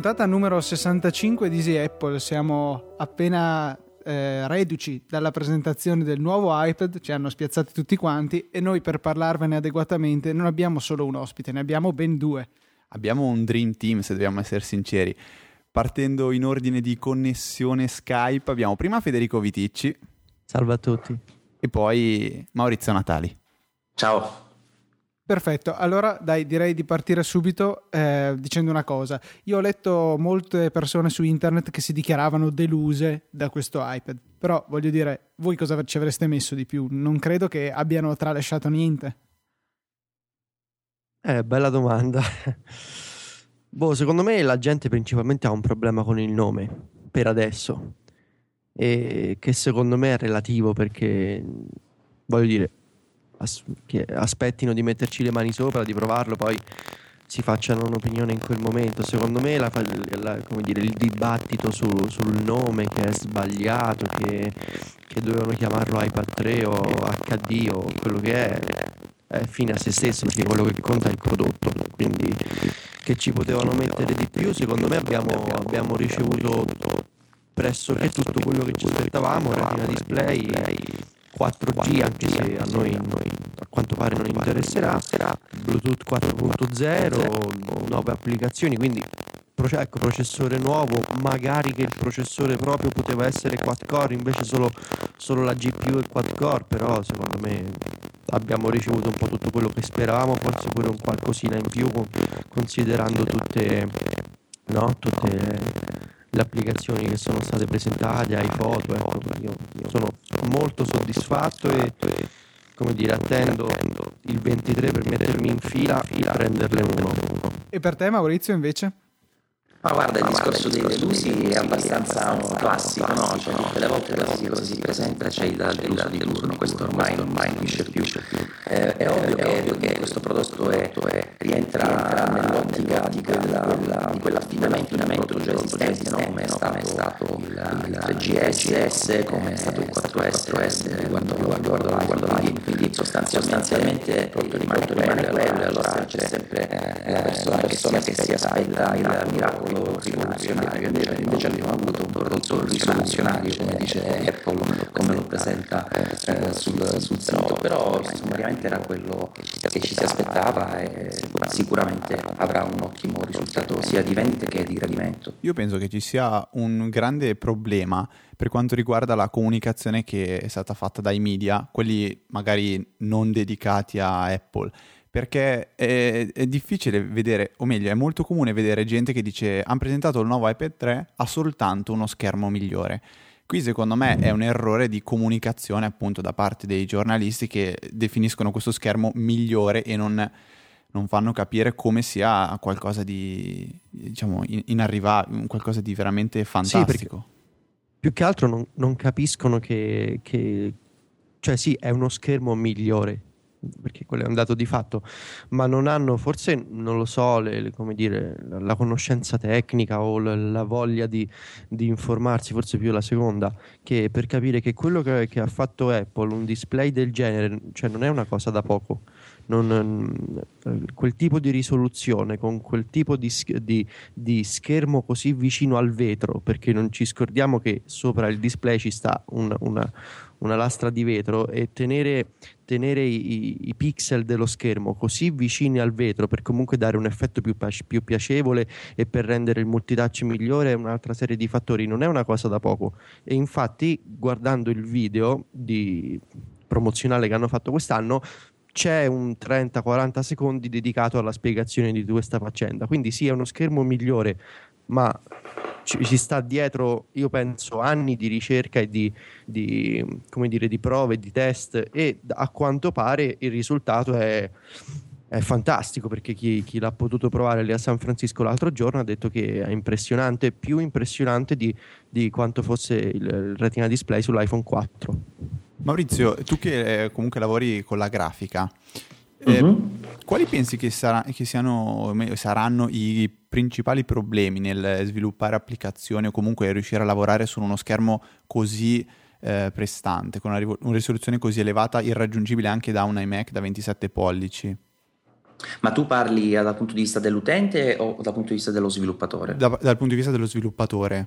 puntata numero 65 di Easy Apple. Siamo appena eh, reduci dalla presentazione del nuovo iPad, ci hanno spiazzati tutti quanti e noi per parlarvene adeguatamente non abbiamo solo un ospite, ne abbiamo ben due. Abbiamo un dream team, se dobbiamo essere sinceri. Partendo in ordine di connessione Skype, abbiamo prima Federico Viticci. Salve a tutti. E poi Maurizio Natali. Ciao. Perfetto, allora dai, direi di partire subito eh, dicendo una cosa. Io ho letto molte persone su internet che si dichiaravano deluse da questo iPad, però voglio dire, voi cosa ci avreste messo di più? Non credo che abbiano tralasciato niente. Eh, bella domanda. boh, secondo me la gente principalmente ha un problema con il nome, per adesso, e che secondo me è relativo perché, voglio dire, as- che aspettino di metterci le mani sopra, di provarlo, poi si facciano un'opinione in quel momento. Secondo me la, la, dire, il dibattito su, sul nome che è sbagliato, che, che, dovevano chiamarlo iPad 3 o HD o quello che è, è fine a se stesso perché quello che conta è il prodotto. Quindi che ci potevano mettere di più, secondo me abbiamo, abbiamo ricevuto pressoché tutto quello che ci aspettavamo, retina display 4G anche se a noi, a quanto pare non interesserà, Bluetooth 4.0, nuove applicazioni, quindi ecco, processore nuovo, magari che il processore proprio poteva essere quad core, invece solo, solo la GPU è quad core, però secondo me abbiamo ricevuto un po' tutto quello che speravamo, forse pure un qualcosina in più considerando tutte, no, tutte le applicazioni che sono state presentate, ai foto, ecco, io, sono molto soddisfatto e come dire, attendo il 23 per mettermi in fila e prenderle uno. E per te Maurizio invece? Ma guarda, il discorso dei delusi è abbastanza classico, no? Cioè, tutte le volte che si presenta c'è il deluso di turno, questo ormai non finisce più. Eh, è ovvio che, che questo prodotto è, è, rientra nell'ottica di, quella, di quell'affidamento in un prodotto già esistente, no? come è stato il, il 3GS, come è stato il 4S riguardo, riguardo, riguardo l'iPhone, quindi sostanzialmente prodotto rimane quello, allora c'è sempre eh, la persona che si aspetta il miracolo prodotto rivoluzionario, invece, invece abbiamo avuto un prodotto rivoluzionario, come dice Apple, come lo presenta eh, sul, sul sito, però sommariamente era quello che ci si aspettava e sicuramente avrà un ottimo risultato sia di vendita che di gradimento. Io penso che ci sia un grande problema per quanto riguarda la comunicazione che è stata fatta dai media, quelli magari non dedicati a Apple perché è, è, difficile vedere, o meglio, è molto comune vedere gente che dice hanno presentato il nuovo iPad 3, ha soltanto uno schermo migliore. Qui secondo me è un errore di comunicazione appunto da parte dei giornalisti che definiscono questo schermo migliore e non, non fanno capire come sia qualcosa di, diciamo, inarrivabile, qualcosa di veramente fantastico. Sì, più che altro non, non capiscono che, che, cioè sì, è uno schermo migliore, perché quello è un dato di fatto, ma non hanno forse, non lo so, le, le, dire, la, conoscenza tecnica o la, la voglia di, di, informarsi, forse più la seconda, che per capire che quello che, che, ha fatto Apple, un display del genere, cioè non è una cosa da poco. Non, quel tipo di risoluzione con quel tipo di, di, di, schermo così vicino al vetro perché non ci scordiamo che sopra il display ci sta una, una, una lastra di vetro e tenere, tenere i, i, pixel dello schermo così vicini al vetro per comunque dare un effetto più, più piacevole e per rendere il multitouch migliore è un'altra serie di fattori, non è una cosa da poco. E infatti, guardando il video di promozionale che hanno fatto quest'anno, c'è un 30-40 secondi dedicato alla spiegazione di questa faccenda. Quindi sì, è uno schermo migliore, ma ci, sta dietro, io penso, anni di ricerca e di, di, dire, di prove, di test e a quanto pare il risultato è, è fantastico perché chi, chi, l'ha potuto provare lì a San Francisco l'altro giorno ha detto che è impressionante, più impressionante di, di quanto fosse il, il retina display sull'iPhone 4. Maurizio, tu che eh, comunque lavori con la grafica, eh, uh-huh. Quali pensi che, sarà, che siano, saranno i principali problemi nel sviluppare applicazioni o comunque riuscire a lavorare su uno schermo così eh, prestante, con una, una, risoluzione così elevata, irraggiungibile anche da un iMac da 27 pollici? Ma tu parli dal punto di vista dell'utente o dal punto di vista dello sviluppatore? Da, dal punto di vista dello sviluppatore.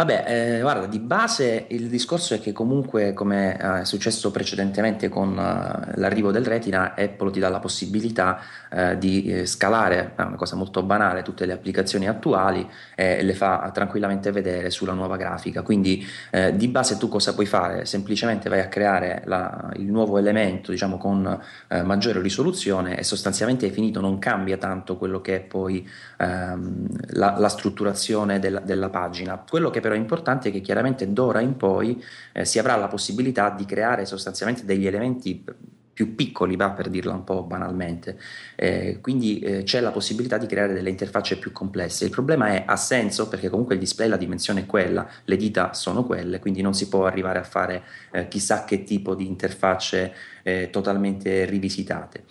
Vabbè, eh, guarda, di base il discorso è che comunque, come eh, è successo precedentemente con uh, l'arrivo del Retina, Apple ti dà la possibilità uh, di scalare, è una cosa molto banale, tutte le applicazioni attuali e le fa tranquillamente vedere sulla nuova grafica. Quindi di base tu cosa puoi fare? Semplicemente vai a creare la, il nuovo elemento, diciamo, con maggiore risoluzione e sostanzialmente è finito, non cambia tanto quello che è poi ehm, la, la, strutturazione della, della pagina. Quello che però importante è che chiaramente d'ora in poi eh, si avrà la possibilità di creare sostanzialmente degli elementi più piccoli, va per dirla un po' banalmente. Eh, quindi eh, c'è la possibilità di creare delle interfacce più complesse. Il problema è ha senso perché comunque il display la dimensione è quella, le dita sono quelle, quindi non si può arrivare a fare eh, chissà che tipo di interfacce eh, totalmente rivisitate.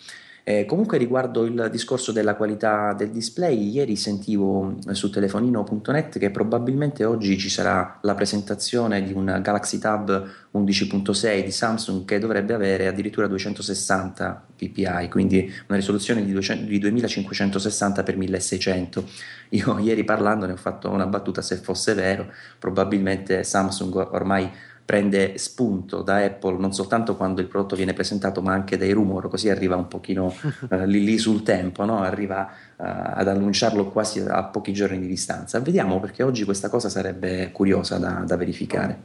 Eh, comunque riguardo il discorso della qualità del display, ieri sentivo eh, su telefonino.net che probabilmente oggi ci sarà la presentazione di un Galaxy Tab 11.6 di Samsung che dovrebbe avere addirittura 260 ppi, quindi una risoluzione di, 200, di 2560 x 1600. Io ieri parlando ne ho fatto una battuta se fosse vero, probabilmente Samsung ormai prende spunto da Apple non soltanto quando il prodotto viene presentato ma anche dai rumor, così arriva un pochino eh, lì, lì, sul tempo, no? arriva eh, ad annunciarlo quasi a pochi giorni di distanza. Vediamo perché oggi questa cosa sarebbe curiosa da, da verificare.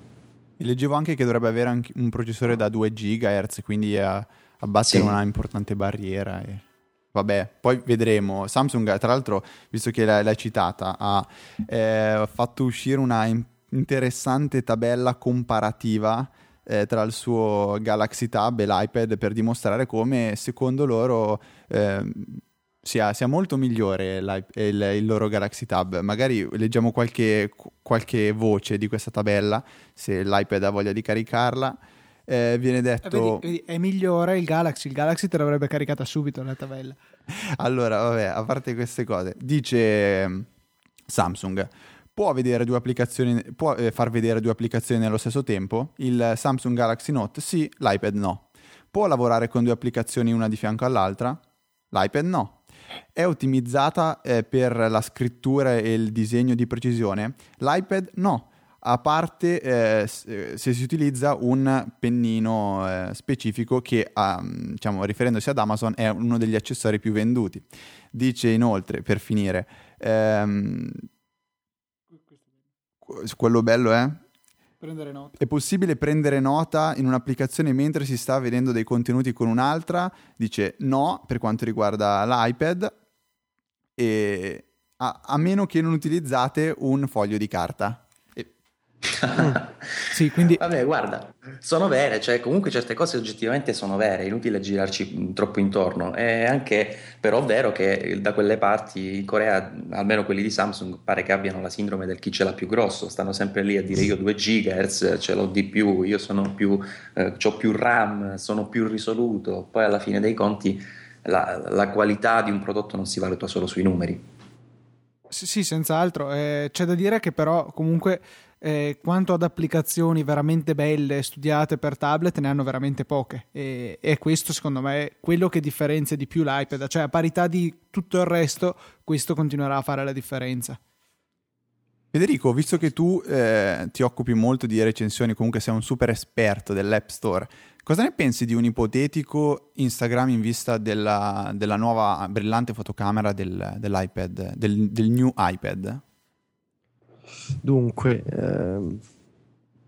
Leggevo anche che dovrebbe avere anche un processore da 2 GHz, quindi a, abbattere sì. una importante barriera. E... Vabbè, poi vedremo. Samsung, tra l'altro, visto che l'hai, l'hai citata, ha eh, fatto uscire una interessante tabella comparativa eh, tra il suo Galaxy Tab e l'iPad per dimostrare come secondo loro eh, sia, sia, molto migliore il, il, loro Galaxy Tab. Magari leggiamo qualche, qualche, voce di questa tabella, se l'iPad ha voglia di caricarla. Eh, viene detto... Vedi, vedi, è migliore il Galaxy, il Galaxy te l'avrebbe caricata subito la tabella. allora, vabbè, a parte queste cose, dice Samsung può, vedere può eh, far vedere due applicazioni nello stesso tempo? Il Samsung Galaxy Note sì, l'iPad no. Può lavorare con due applicazioni una di fianco all'altra? L'iPad no. È ottimizzata eh, per la scrittura e il disegno di precisione? L'iPad no a parte eh, eh se si utilizza un pennino eh, specifico che, um, diciamo, riferendosi ad Amazon, è uno degli accessori più venduti. Dice inoltre, per finire, ehm, quello bello è? Prendere nota. È possibile prendere nota in un'applicazione mentre si sta vedendo dei contenuti con un'altra? Dice no per quanto riguarda l'iPad, e a, a meno che non utilizzate un foglio di carta. Sì, quindi... Vabbè, guarda, sono vere, cioè comunque certe cose oggettivamente sono vere, è inutile girarci troppo intorno. È anche però vero che da quelle parti in Corea, almeno quelli di Samsung, pare che abbiano la sindrome del chi ce l'ha più grosso, stanno sempre lì a dire io 2 GHz ce l'ho di più, io sono più, eh, ho più RAM, sono più risoluto, poi alla fine dei conti la, la qualità di un prodotto non si valuta solo sui numeri. Sì, sì senz'altro. Eh, c'è da dire che però comunque eh, quanto ad applicazioni veramente belle studiate per tablet ne hanno veramente poche e, e, questo secondo me è quello che differenzia di più l'iPad, cioè a parità di tutto il resto questo continuerà a fare la differenza. Federico, visto che tu eh, ti occupi molto di recensioni, comunque sei un super esperto dell'App Store, cosa ne pensi di un ipotetico Instagram in vista della, della nuova brillante fotocamera del, dell'iPad, del, del new iPad? Dunque, ehm,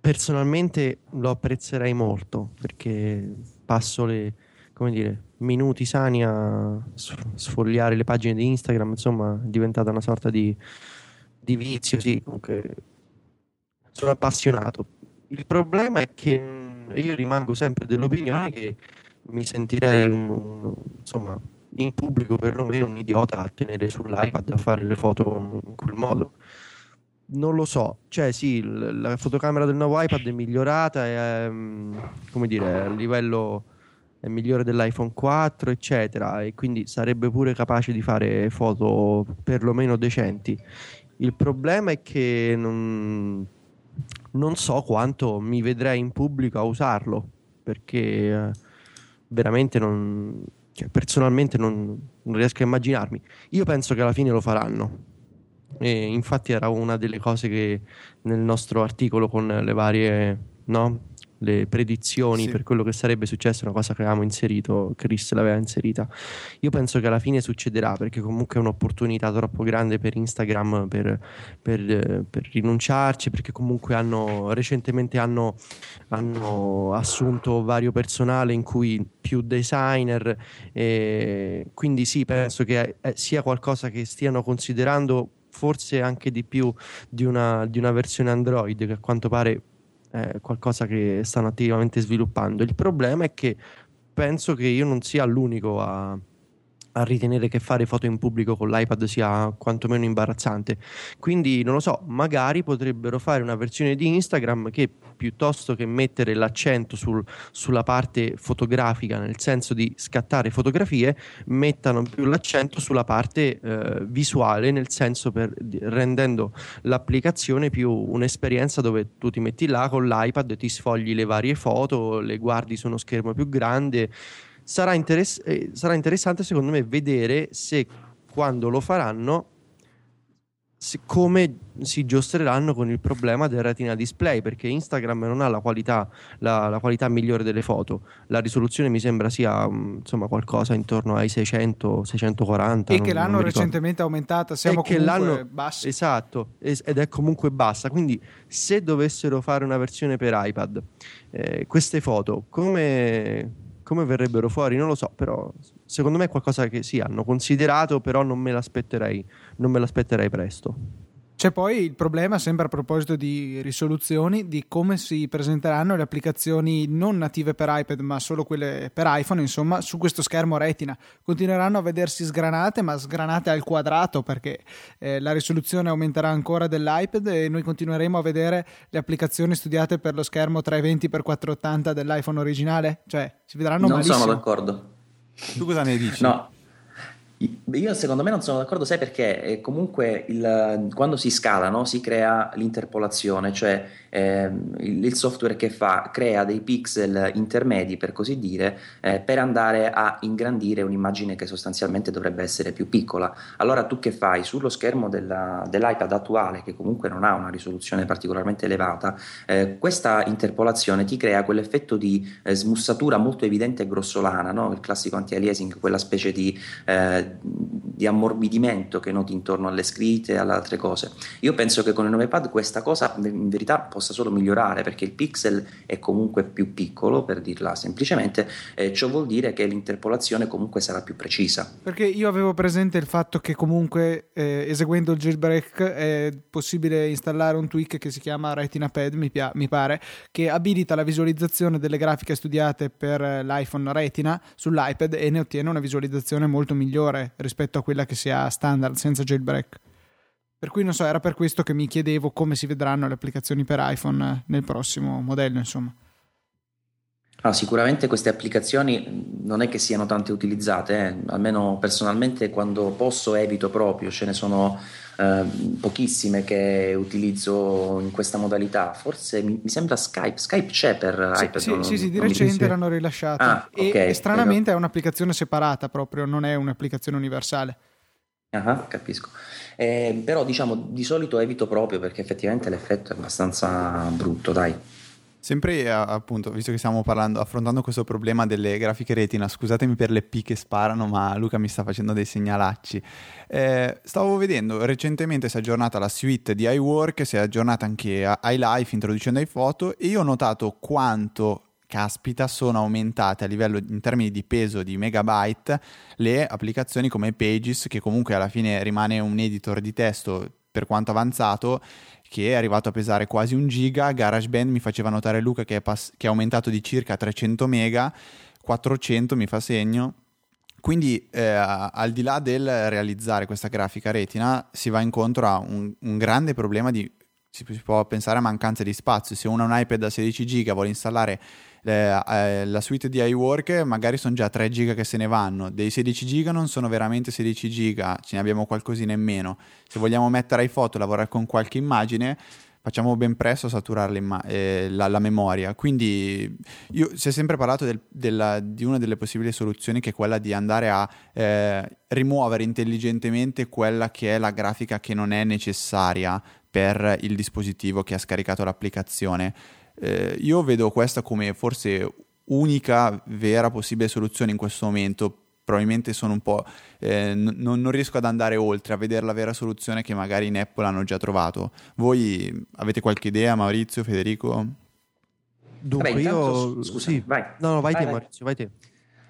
personalmente lo apprezzerei molto perché passo le, come dire, minuti sani a sfogliare le pagine di Instagram, insomma, è diventata una sorta di, di vizio, sì, comunque sono appassionato. Il problema è che io rimango sempre dell'opinione che mi sentirei, insomma, in pubblico perlomeno un idiota a tenere sull'iPad a fare le foto in quel modo non lo so, cioè sì, la fotocamera del nuovo iPad è migliorata, è, mm, come dire, a livello è migliore dell'iPhone 4, eccetera, e quindi sarebbe pure capace di fare foto perlomeno decenti. Il problema è che non, non so quanto mi vedrei in pubblico a usarlo, perché eh, veramente non, cioè, personalmente non, non, riesco a immaginarmi. Io penso che alla fine lo faranno. E infatti era una delle cose che nel nostro articolo con le varie no, le predizioni sì. per quello che sarebbe successo, una cosa che avevamo inserito, Chris l'aveva inserita. Io penso che alla fine succederà perché comunque è un'opportunità troppo grande per Instagram per, per, per rinunciarci, perché comunque hanno recentemente hanno, hanno, assunto vario personale in cui più designer, quindi sì, penso che sia qualcosa che stiano considerando forse anche di più di una, di una versione Android che a quanto pare è qualcosa che stanno attivamente sviluppando. Il problema è che penso che io non sia l'unico a, a ritenere che fare foto in pubblico con l'iPad sia quantomeno imbarazzante. Quindi non lo so, magari potrebbero fare una versione di Instagram che piuttosto che mettere l'accento sul, sulla parte fotografica, nel senso di scattare fotografie, mettano più l'accento sulla parte eh, visuale, nel senso per, rendendo l'applicazione più un'esperienza dove tu ti metti là con l'iPad, ti sfogli le varie foto, le guardi su uno schermo più grande sarà, interess- eh, sarà interessante secondo me vedere se quando lo faranno come si giostreranno con il problema del retina display perché Instagram non ha la qualità, la, la qualità migliore delle foto. La risoluzione mi sembra sia mm, insomma qualcosa intorno ai 600 640 e non, che l'hanno recentemente aumentata siamo e comunque bassi. Esatto ed è comunque bassa. Quindi se dovessero fare una versione per iPad eh, queste foto come come verrebbero fuori non lo so, però secondo me è qualcosa che sì, hanno considerato, però non me l'aspetterei, non me l'aspetterei presto. C'è poi il problema, sempre a proposito di risoluzioni, di come si presenteranno le applicazioni non native per iPad, ma solo quelle per iPhone, insomma, su questo schermo retina. Continueranno a vedersi sgranate, ma sgranate al quadrato, perché eh, la risoluzione aumenterà ancora dell'iPad e noi continueremo a vedere le applicazioni studiate per lo schermo 320x480 dell'iPhone originale. Cioè, si vedranno non malissimo. Non sono d'accordo. Tu cosa ne dici? No, io secondo me non sono d'accordo, sai perché? Eh, comunque il, quando si scala no, si crea l'interpolazione, cioè eh, il, il, software che fa crea dei pixel intermedi per così dire eh, per andare a ingrandire un'immagine che sostanzialmente dovrebbe essere più piccola. Allora tu che fai sullo schermo della, dell'iPad attuale che comunque non ha una risoluzione particolarmente elevata, eh, questa interpolazione ti crea quell'effetto di eh, smussatura molto evidente e grossolana, no? il classico anti-aliasing, quella specie di eh, di ammorbidimento che noti intorno alle scritte e alle altre cose. Io penso che con il nuovo iPad questa cosa in verità possa solo migliorare perché il pixel è comunque più piccolo, per dirla semplicemente, e ciò vuol dire che l'interpolazione comunque sarà più precisa. Perché io avevo presente il fatto che comunque eh, eseguendo il jailbreak è possibile installare un tweak che si chiama Retina Pad, mi, pia- mi pare, che abilita la visualizzazione delle grafiche studiate per l'iPhone Retina sull'iPad e ne ottiene una visualizzazione molto migliore migliore rispetto a quella che si ha standard senza jailbreak. Per cui non so, era per questo che mi chiedevo come si vedranno le applicazioni per iPhone nel prossimo modello, insomma. Ah, sicuramente queste applicazioni non è che siano tante utilizzate, eh. almeno personalmente quando posso evito proprio, ce ne sono eh, pochissime che utilizzo in questa modalità, forse mi, mi sembra Skype, Skype c'è per sì, iPad. Sì, non, sì, sì di recente l'hanno rilasciata ah, e, okay, e, stranamente però... è un'applicazione separata proprio, non è un'applicazione universale. Ah, capisco. Eh, però diciamo di solito evito proprio perché effettivamente l'effetto è abbastanza brutto, dai. Sempre eh, appunto, visto che stiamo parlando, affrontando questo problema delle grafiche retina, scusatemi per le P che sparano, ma Luca mi sta facendo dei segnalacci. Eh, stavo vedendo, recentemente si è aggiornata la suite di iWork, si è aggiornata anche iLife introducendo iPhoto e io ho notato quanto caspita, sono aumentate a livello in termini di peso di megabyte le applicazioni come Pages, che comunque alla fine rimane un editor di testo per quanto avanzato che è arrivato a pesare quasi un giga, GarageBand mi faceva notare Luca che è, pass- che è aumentato di circa 300 mega, 400 mi fa segno, quindi eh, al di là del realizzare questa grafica retina si va incontro a un, un grande problema di si può pensare a mancanza di spazio. Se uno ha un iPad da 16 giga vuole installare eh, la suite di iWork magari sono già 3 giga che se ne vanno, dei 16 giga non sono veramente 16 giga, ce ne abbiamo qualcosina in meno. Se vogliamo mettere iPhoto e lavorare con qualche immagine, facciamo ben presto a saturare eh, la, la, memoria. Quindi io, si è sempre parlato del, della, di una delle possibili soluzioni che è quella di andare a eh, rimuovere intelligentemente quella che è la grafica che non è necessaria per il dispositivo che ha scaricato l'applicazione. Eh, io vedo questa come forse unica vera possibile soluzione in questo momento probabilmente sono un po'. Eh, n- non riesco ad andare oltre, a vedere la vera soluzione che magari in Apple hanno già trovato. Voi avete qualche idea, Maurizio, Federico? Dunque, Vabbè, intanto, io. Scusa, sì. vai. No, no, vai, vai te, vai. Maurizio, vai te.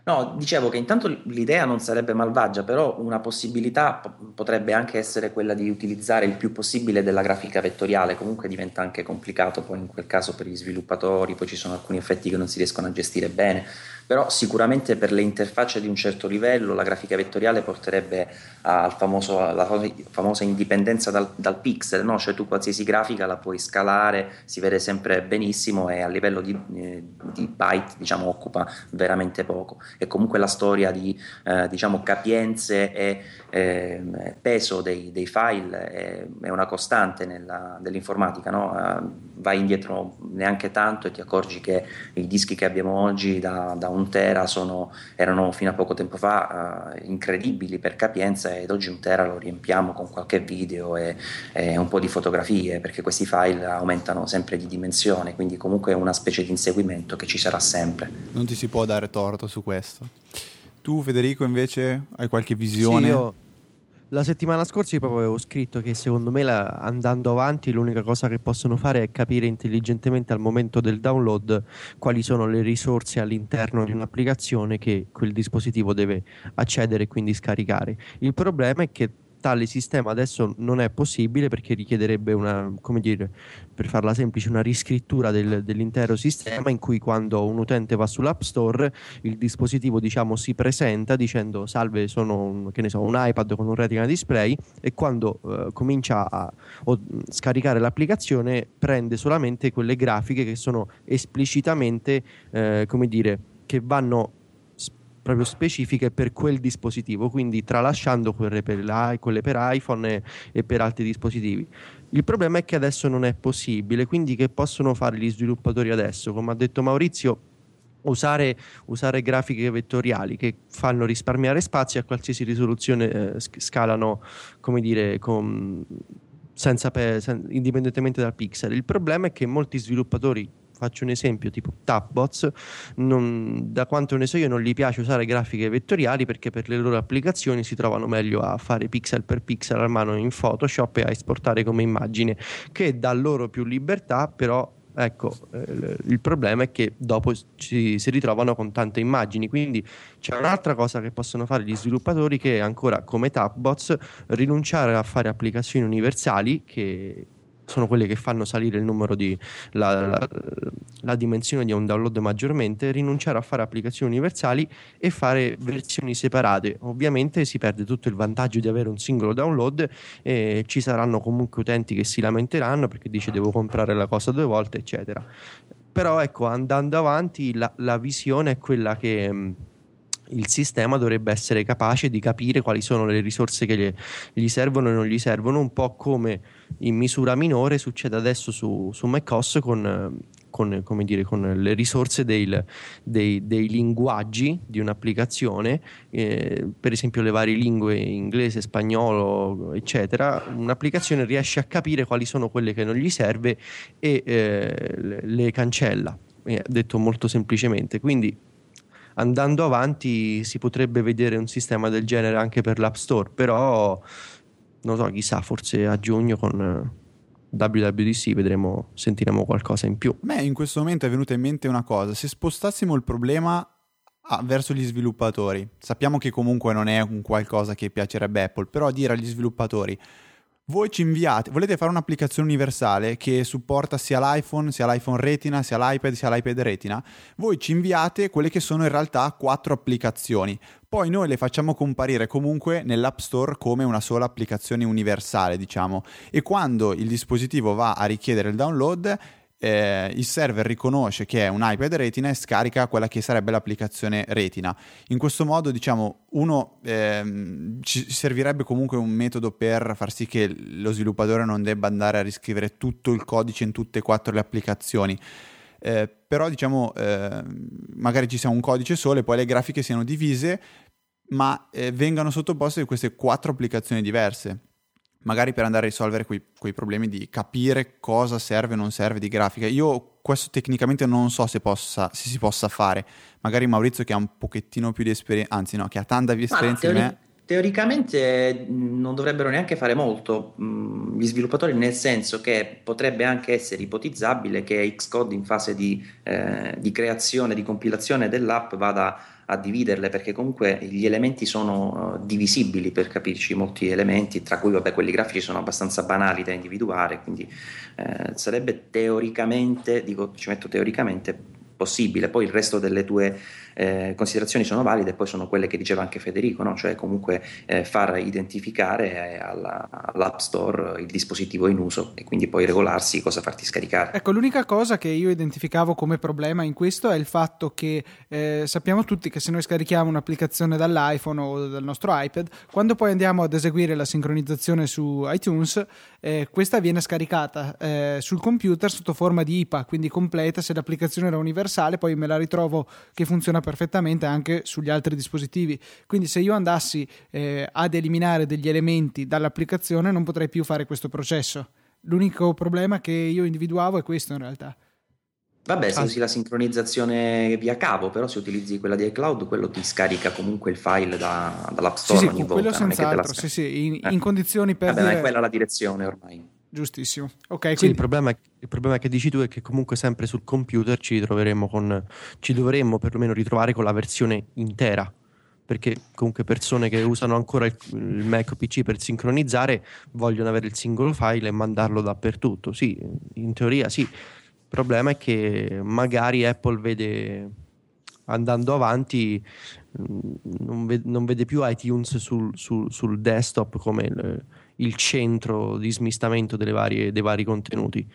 No, dicevo che intanto l'idea non sarebbe malvagia, però una possibilità potrebbe anche essere quella di utilizzare il più possibile della grafica vettoriale, comunque diventa anche complicato poi in quel caso per gli sviluppatori, poi ci sono alcuni effetti che non si riescono a gestire bene. Però sicuramente per le interfacce di un certo livello la grafica vettoriale porterebbe alla famosa indipendenza dal, dal pixel, no? cioè tu qualsiasi grafica la puoi scalare, si vede sempre benissimo e a livello di, eh, di byte diciamo, occupa veramente poco e comunque la storia di eh, diciamo, capienze e eh, peso dei, dei file è, è, una costante nella, dell'informatica, no? uh, vai indietro neanche tanto e ti accorgi che i dischi che abbiamo oggi da, da un tera sono, erano fino a poco tempo fa uh, incredibili per capienza ed oggi un tera lo riempiamo con qualche video e, e, un po' di fotografie perché questi file aumentano sempre di dimensione, quindi comunque è una specie di inseguimento che ci sarà sempre. Non ti si può dare torto su questo. Tu Federico invece hai qualche visione? Sì, io la settimana scorsa io proprio avevo scritto che secondo me la, andando avanti l'unica cosa che possono fare è capire intelligentemente al momento del download quali sono le risorse all'interno di un'applicazione che quel dispositivo deve accedere e quindi scaricare. Il problema è che tale sistema adesso non è possibile perché richiederebbe una, come dire, per farla semplice, una riscrittura del, dell'intero sistema in cui quando un utente va sull'App Store il dispositivo diciamo si presenta dicendo salve sono un, so, un iPad con un retina display e quando uh, comincia a o, scaricare l'applicazione prende solamente quelle grafiche che sono esplicitamente eh, come dire che vanno proprio specifiche per quel dispositivo, quindi tralasciando quelle per, quelle per iPhone e, e per altri dispositivi. Il problema è che adesso non è possibile, quindi che possono fare gli sviluppatori adesso? Come ha detto Maurizio, Usare, usare, grafiche vettoriali che fanno risparmiare spazio a qualsiasi risoluzione eh, scalano come dire con, senza pe- sen- indipendentemente dal pixel. Il problema è che molti sviluppatori faccio un esempio tipo Tapbots, non, da quanto ne so io non gli piace usare grafiche vettoriali perché per le loro applicazioni si trovano meglio a fare pixel per pixel a mano in Photoshop e a esportare come immagine che dà loro più libertà però Ecco, eh, il problema è che dopo ci si ritrovano con tante immagini, quindi c'è un'altra cosa che possono fare gli sviluppatori che è ancora come Tapbots rinunciare a fare applicazioni universali che sono quelle che fanno salire il numero di la, la, la, dimensione di un download maggiormente, rinunciare a fare applicazioni universali e fare versioni separate. Ovviamente si perde tutto il vantaggio di avere un singolo download e ci saranno comunque utenti che si lamenteranno perché dice devo comprare la cosa due volte, eccetera. Però ecco, andando avanti, la, la visione è quella che mm, il sistema dovrebbe essere capace di capire quali sono le risorse che gli, gli servono e non gli servono, un po' come in misura minore succede adesso su, su macOS con, con, dire, con, le risorse dei, dei, dei linguaggi di un'applicazione, eh, per esempio le varie lingue inglese, spagnolo, eccetera, un'applicazione riesce a capire quali sono quelle che non gli serve e eh, le, le cancella, eh, detto molto semplicemente. Quindi andando avanti si potrebbe vedere un sistema del genere anche per l'App Store, però non so, chissà, forse a giugno con eh, WWDC vedremo, sentiremo qualcosa in più. Me in questo momento è venuta in mente una cosa, se spostassimo il problema ah, verso gli sviluppatori, sappiamo che comunque non è un qualcosa che piacerebbe Apple, però dire agli sviluppatori voi ci inviate, volete fare un'applicazione universale che supporta sia l'iPhone, sia l'iPhone Retina, sia l'iPad, sia l'iPad Retina, voi ci inviate quelle che sono in realtà quattro applicazioni. Poi noi le facciamo comparire comunque nell'App Store come una sola applicazione universale, diciamo. E quando il dispositivo va a richiedere il download, eh, il server riconosce che è un iPad Retina e scarica quella che sarebbe l'applicazione Retina. In questo modo, diciamo, uno ehm, ci servirebbe comunque un metodo per far sì che lo sviluppatore non debba andare a riscrivere tutto il codice in tutte e quattro le applicazioni. Eh, però diciamo eh, magari ci sia un codice solo e poi le grafiche siano divise ma eh, vengano sottoposte a queste quattro applicazioni diverse magari per andare a risolvere quei, quei, problemi di capire cosa serve o non serve di grafica. Io questo tecnicamente non so se, possa, se si possa fare. Magari Maurizio che ha un pochettino più di esperienza, anzi no, che ha tanta più esperienza teori- di me. Teoricamente non dovrebbero neanche fare molto gli sviluppatori, nel senso che potrebbe anche essere ipotizzabile che Xcode in fase di, eh, di creazione, di compilazione dell'app vada a dividerle perché comunque gli elementi sono uh, divisibili per capirci molti elementi tra cui vabbè quelli grafici sono abbastanza banali da individuare quindi eh, sarebbe teoricamente dico ci metto teoricamente possibile. Poi il resto delle tue eh, considerazioni sono valide poi sono quelle che diceva anche Federico, no? cioè comunque eh, far identificare eh, alla, all'App Store il dispositivo in uso e quindi poi regolarsi cosa farti scaricare. Ecco, l'unica cosa che io identificavo come problema in questo è il fatto che eh, sappiamo tutti che se noi scarichiamo un'applicazione dall'iPhone o dal nostro iPad, quando poi andiamo ad eseguire la sincronizzazione su iTunes, eh, questa viene scaricata eh, sul computer sotto forma di IPA, quindi completa, se l'applicazione era universale poi me la ritrovo che funziona perfettamente anche sugli altri dispositivi. Quindi se io andassi eh, ad eliminare degli elementi dall'applicazione non potrei più fare questo processo. L'unico problema che io individuavo è questo in realtà. Vabbè, se ah. usi la sincronizzazione via cavo, però se utilizzi quella di iCloud, quello ti scarica comunque il file da, dall'App Store sì, ogni sì, volta. Quello senz'altro, sì, sì, in, eh. in condizioni per... Vabbè, dire... ma è quella la direzione ormai. Giustissimo. Ok, quindi... sì, il, problema è, il, problema che dici tu è che comunque sempre sul computer ci troveremo con ci dovremmo perlomeno ritrovare con la versione intera. Perché comunque persone che usano ancora il, il Mac PC per sincronizzare vogliono avere il singolo file e mandarlo dappertutto. Sì, in teoria sì. Il problema è che magari Apple vede andando avanti non vede, non vede più iTunes sul, sul, sul desktop come il, il centro di smistamento varie, dei vari contenuti.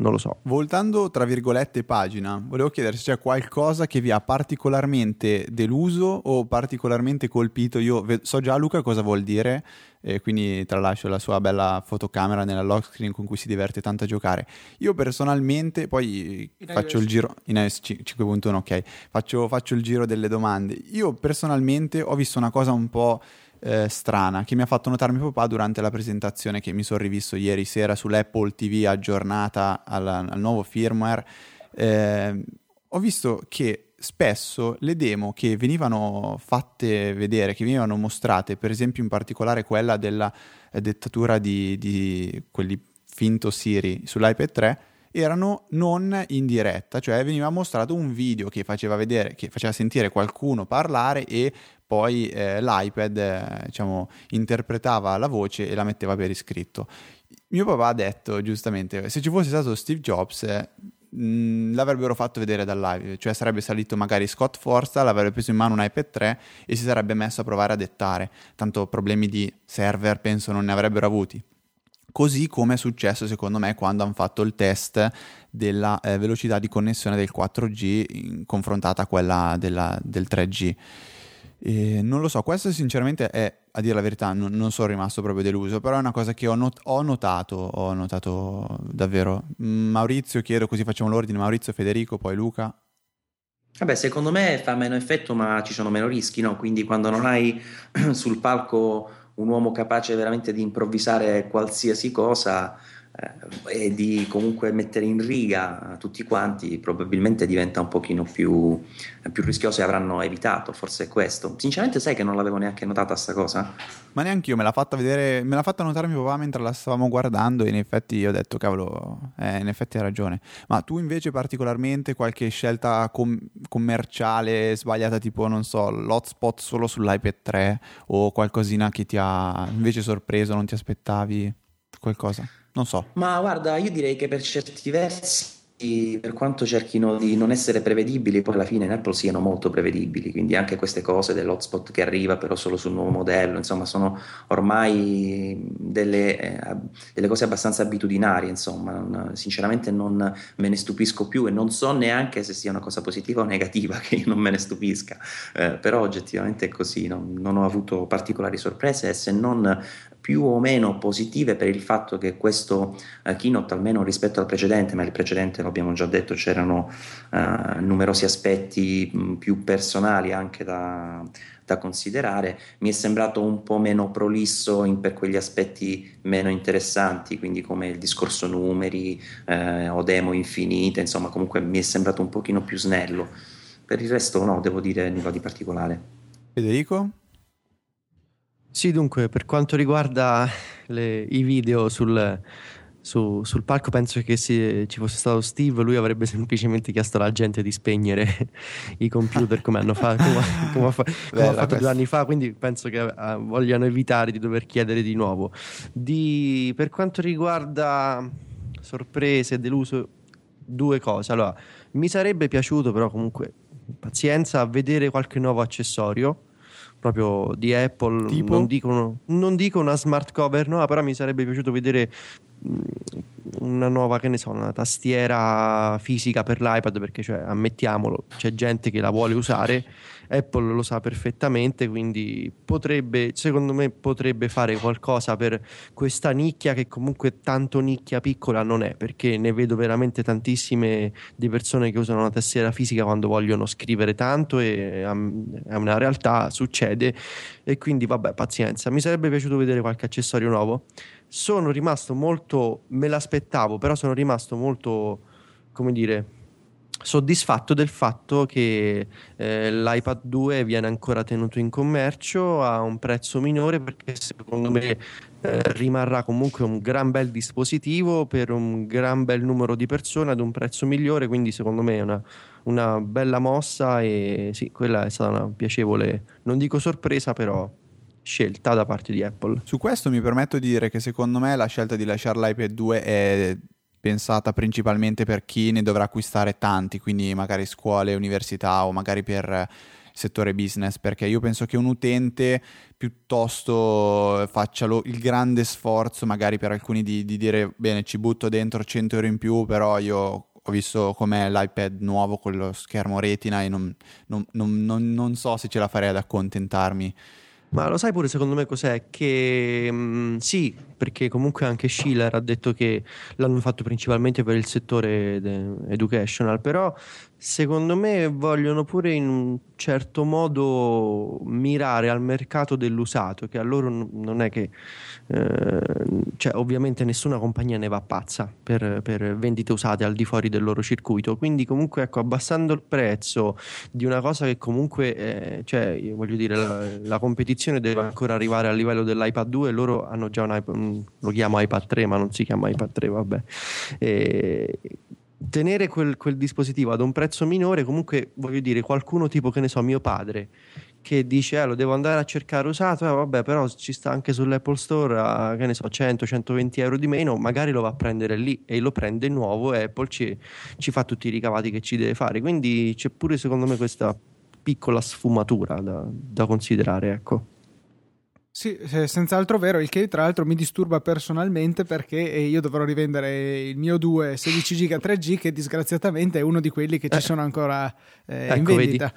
Non lo so. Voltando tra virgolette pagina, volevo chiedere se c'è qualcosa che vi ha particolarmente deluso o particolarmente colpito. Io so già Luca cosa vuol dire, e quindi tralascio la sua bella fotocamera nella lock screen con cui si diverte tanto a giocare. Io personalmente, poi in faccio iOS. il giro in iOS 5.1, ok, faccio, faccio il giro delle domande. Io personalmente ho visto una cosa un po' eh, strana che mi ha fatto notare mio papà durante la presentazione che mi sono rivisto ieri sera sull'Apple TV aggiornata al, al nuovo firmware. Eh, ho visto che spesso le demo che venivano fatte vedere, che venivano mostrate, per esempio in particolare quella della eh, dettatura di, di quelli finto Siri sull'iPad 3, erano non in diretta, cioè veniva mostrato un video che faceva vedere, che faceva sentire qualcuno parlare e poi eh, l'iPad eh, diciamo, interpretava la voce e la metteva per iscritto. Mio papà ha detto giustamente, se ci fosse stato Steve Jobs eh, l'avrebbero fatto vedere dal live, cioè sarebbe salito magari Scott Forza, l'avrebbe preso in mano un iPad 3 e si sarebbe messo a provare a dettare, tanto problemi di server penso non ne avrebbero avuti. Così come è successo secondo me quando hanno fatto il test della eh, velocità di connessione del 4G in, confrontata a quella della, del 3G. E non lo so, questo sinceramente è, a dire la verità, non, non sono rimasto proprio deluso, però è una cosa che ho, not- ho, notato, ho notato davvero. Maurizio, chiedo così facciamo l'ordine, Maurizio, Federico, poi Luca. Vabbè, secondo me fa meno effetto, ma ci sono meno rischi, no? Quindi quando non hai sul palco un uomo capace veramente di improvvisare qualsiasi cosa, eh, e di comunque mettere in riga tutti quanti probabilmente diventa un pochino più, più rischioso e avranno evitato, forse è questo. Sinceramente sai che non l'avevo neanche notata sta cosa? Ma neanche io, me l'ha fatta vedere, me l'ha fatta notare mio papà mentre la stavamo guardando e in effetti io ho detto cavolo, eh, in effetti hai ragione. Ma tu invece particolarmente qualche scelta com- commerciale sbagliata tipo non so, l'hotspot solo sull'iPad 3 o qualcosina che ti ha invece sorpreso, non ti aspettavi qualcosa? Non so. Ma guarda, io direi che per certi versi per quanto cerchino di non essere prevedibili, poi alla fine in Apple siano molto prevedibili, quindi anche queste cose dell'hotspot che arriva però solo sul nuovo modello, insomma sono ormai delle, eh, delle cose abbastanza abitudinarie, insomma non, sinceramente non me ne stupisco più e non so neanche se sia una cosa positiva o negativa che io non me ne stupisca, eh, però oggettivamente è così, non, non ho avuto particolari sorprese se non più o meno positive per il fatto che questo uh, keynote, almeno rispetto al precedente, ma il precedente, lo abbiamo già detto, c'erano uh, numerosi aspetti mh, più personali anche da, da, considerare, mi è sembrato un po' meno prolisso in, per quegli aspetti meno interessanti, quindi come il discorso numeri eh, o demo infinite, insomma comunque mi è sembrato un pochino più snello. Per il resto no, devo dire nulla di particolare. Federico? Sì, dunque, per quanto riguarda le, i video sul, su, sul palco, penso che se ci fosse stato Steve, lui avrebbe semplicemente chiesto alla gente di spegnere i computer come hanno fatto, come, come, come Beh, ha fatto due anni fa. Quindi penso che uh, vogliano evitare di dover chiedere di nuovo. Di, per quanto riguarda sorprese, deluso, due cose. Allora, mi sarebbe piaciuto, però, comunque, pazienza, vedere qualche nuovo accessorio proprio di Apple. Tipo? Non dico, non dico una smart cover, no, però mi sarebbe piaciuto vedere mm, una nuova, che ne so, una tastiera fisica per l'iPad, perché cioè, ammettiamolo, c'è gente che la vuole usare Apple lo sa perfettamente, quindi potrebbe, secondo me, potrebbe fare qualcosa per questa nicchia che comunque tanto nicchia piccola non è, perché ne vedo veramente tantissime di persone che usano una tastiera fisica quando vogliono scrivere tanto e è una realtà, succede e quindi vabbè, pazienza. Mi sarebbe piaciuto vedere qualche accessorio nuovo. Sono rimasto molto, me l'aspettavo, però sono rimasto molto, come dire, soddisfatto del fatto che eh, l'iPad 2 viene ancora tenuto in commercio a un prezzo minore perché secondo me eh, rimarrà comunque un gran bel dispositivo per un gran bel numero di persone ad un prezzo migliore quindi secondo me è una, una bella mossa e sì quella è stata una piacevole non dico sorpresa però scelta da parte di Apple. Su questo mi permetto di dire che secondo me la scelta di lasciare l'iPad 2 è pensata principalmente per chi ne dovrà acquistare tanti, quindi magari scuole, università o magari per settore business, perché io penso che un utente piuttosto faccia lo, il grande sforzo magari per alcuni di, di, dire bene ci butto dentro 100 euro in più, però io ho visto com'è l'iPad nuovo con lo schermo retina e non, non, non, non so se ce la farei ad accontentarmi. Ma lo sai pure secondo me cos'è? Che mh, mm, sì, perché comunque anche Schiller ha detto che l'hanno fatto principalmente per il settore educational, però secondo me vogliono pure in un certo modo mirare al mercato dell'usato, che a loro non è che, eh, cioè ovviamente nessuna compagnia ne va pazza per, per, vendite usate al di fuori del loro circuito, quindi comunque ecco abbassando il prezzo di una cosa che comunque, eh, cioè voglio dire la, la, competizione deve ancora arrivare al livello dell'iPad 2 loro hanno già un iPad lo chiamo iPad 3 ma non si chiama iPad 3 vabbè. E tenere quel, quel, dispositivo ad un prezzo minore comunque voglio dire qualcuno tipo che ne so mio padre che dice eh, lo devo andare a cercare usato eh, vabbè però ci sta anche sull'Apple Store a, che ne so 100-120 euro di meno magari lo va a prendere lì e lo prende nuovo e Apple ci, ci fa tutti i ricavati che ci deve fare. Quindi c'è pure secondo me questa piccola sfumatura da, da considerare ecco sì, senz'altro vero, il che tra l'altro mi disturba personalmente perché eh, io dovrò rivendere il mio 2 16 giga 3G che disgraziatamente è uno di quelli che ci eh. sono ancora eh, ecco, in vendita.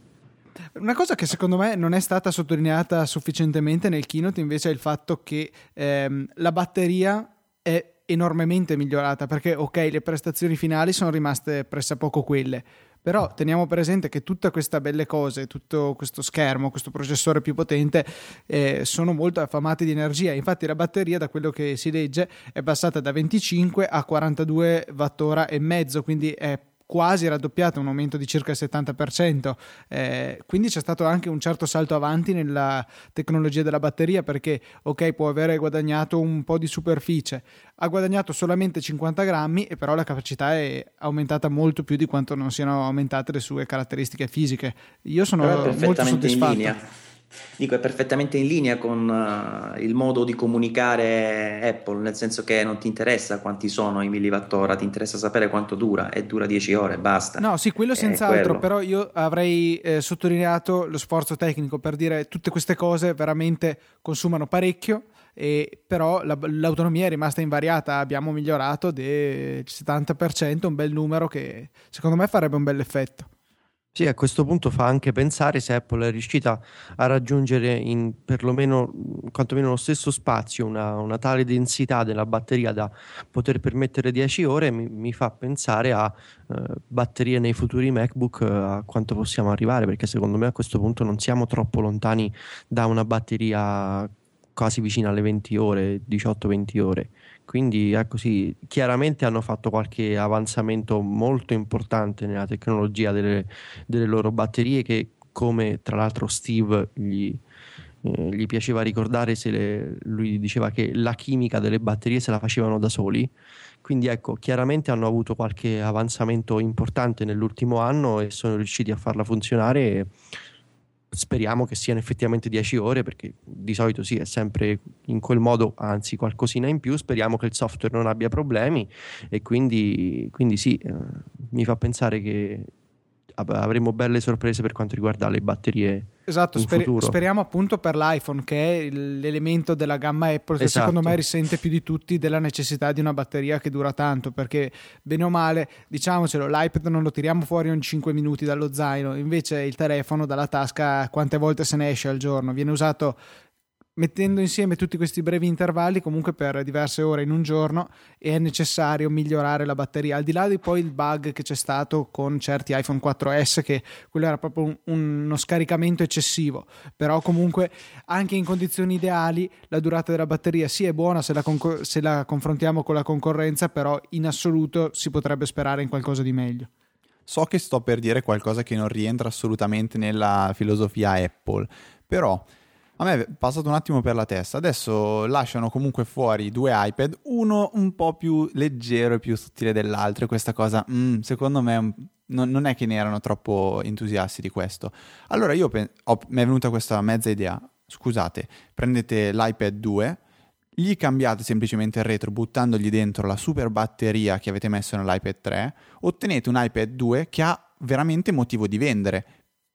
Una cosa che secondo me non è stata sottolineata sufficientemente nel keynote invece è il fatto che ehm, la batteria è enormemente migliorata perché ok le prestazioni finali sono rimaste pressappoco quelle però teniamo presente che tutte queste belle cose, tutto questo schermo, questo processore più potente eh, sono molto affamati di energia. Infatti la batteria, da quello che si legge, è passata da 25 a 42 Wh e mezzo, quindi è quasi raddoppiato, un aumento di circa il 70%. Eh, quindi c'è stato anche un certo salto avanti nella tecnologia della batteria perché, ok, può avere guadagnato un po' di superficie, ha guadagnato solamente 50 grammi e però la capacità è aumentata molto più di quanto non siano aumentate le sue caratteristiche fisiche. Io sono molto soddisfatto. Dico, è perfettamente in linea con uh, il modo di comunicare Apple, nel senso che non ti interessa quanti sono i milliwattora, ti interessa sapere quanto dura e dura 10 ore, basta. No, sì, quello senz'altro, però io avrei eh, sottolineato lo sforzo tecnico per dire tutte queste cose veramente consumano parecchio. E però la, l'autonomia è rimasta invariata, abbiamo migliorato del 70%, un bel numero che secondo me farebbe un bel effetto. Sì, a questo punto fa anche pensare se Apple è riuscita a raggiungere in perlomeno quantomeno lo stesso spazio una, una tale densità della batteria da poter permettere 10 ore, mi, mi fa pensare a uh, batterie nei futuri MacBook, uh, a quanto possiamo arrivare, perché secondo me a questo punto non siamo troppo lontani da una batteria quasi vicina alle 20 ore, 18-20 ore. Quindi ecco sì, chiaramente hanno fatto qualche avanzamento molto importante nella tecnologia delle, delle loro batterie che come tra l'altro Steve gli, eh, gli piaceva ricordare se le, lui diceva che la chimica delle batterie se la facevano da soli. Quindi ecco, chiaramente hanno avuto qualche avanzamento importante nell'ultimo anno e sono riusciti a farla funzionare. E, speriamo che siano effettivamente 10 ore perché di solito sì è sempre in quel modo anzi qualcosina in più. Speriamo che il software non abbia problemi e quindi, quindi sì eh, mi fa pensare che avremo belle sorprese per quanto riguarda le batterie esatto sper- speriamo appunto per l'iPhone che è l'elemento della gamma Apple che esatto. secondo me risente più di tutti della necessità di una batteria che dura tanto perché bene o male diciamocelo l'iPad non lo tiriamo fuori ogni 5 minuti dallo zaino invece il telefono dalla tasca quante volte se ne esce al giorno viene usato mettendo insieme tutti questi brevi intervalli comunque per diverse ore in un giorno è necessario migliorare la batteria. Al di là di poi il bug che c'è stato con certi iPhone 4S che quello era proprio un, uno scaricamento eccessivo. Però comunque anche in condizioni ideali la durata della batteria sì è buona se la, con- se la confrontiamo con la concorrenza però in assoluto si potrebbe sperare in qualcosa di meglio. So che sto per dire qualcosa che non rientra assolutamente nella filosofia Apple, però a me è passato un attimo per la testa. Adesso lasciano comunque fuori due iPad, uno un po' più leggero e più sottile dell'altro. E questa cosa, mm, secondo me, non, non, è che ne erano troppo entusiasti di questo. Allora io pe- ho, mi è venuta questa mezza idea. Scusate, prendete l'iPad 2, gli cambiate semplicemente il retro buttandogli dentro la super batteria che avete messo nell'iPad 3, ottenete un iPad 2 che ha veramente motivo di vendere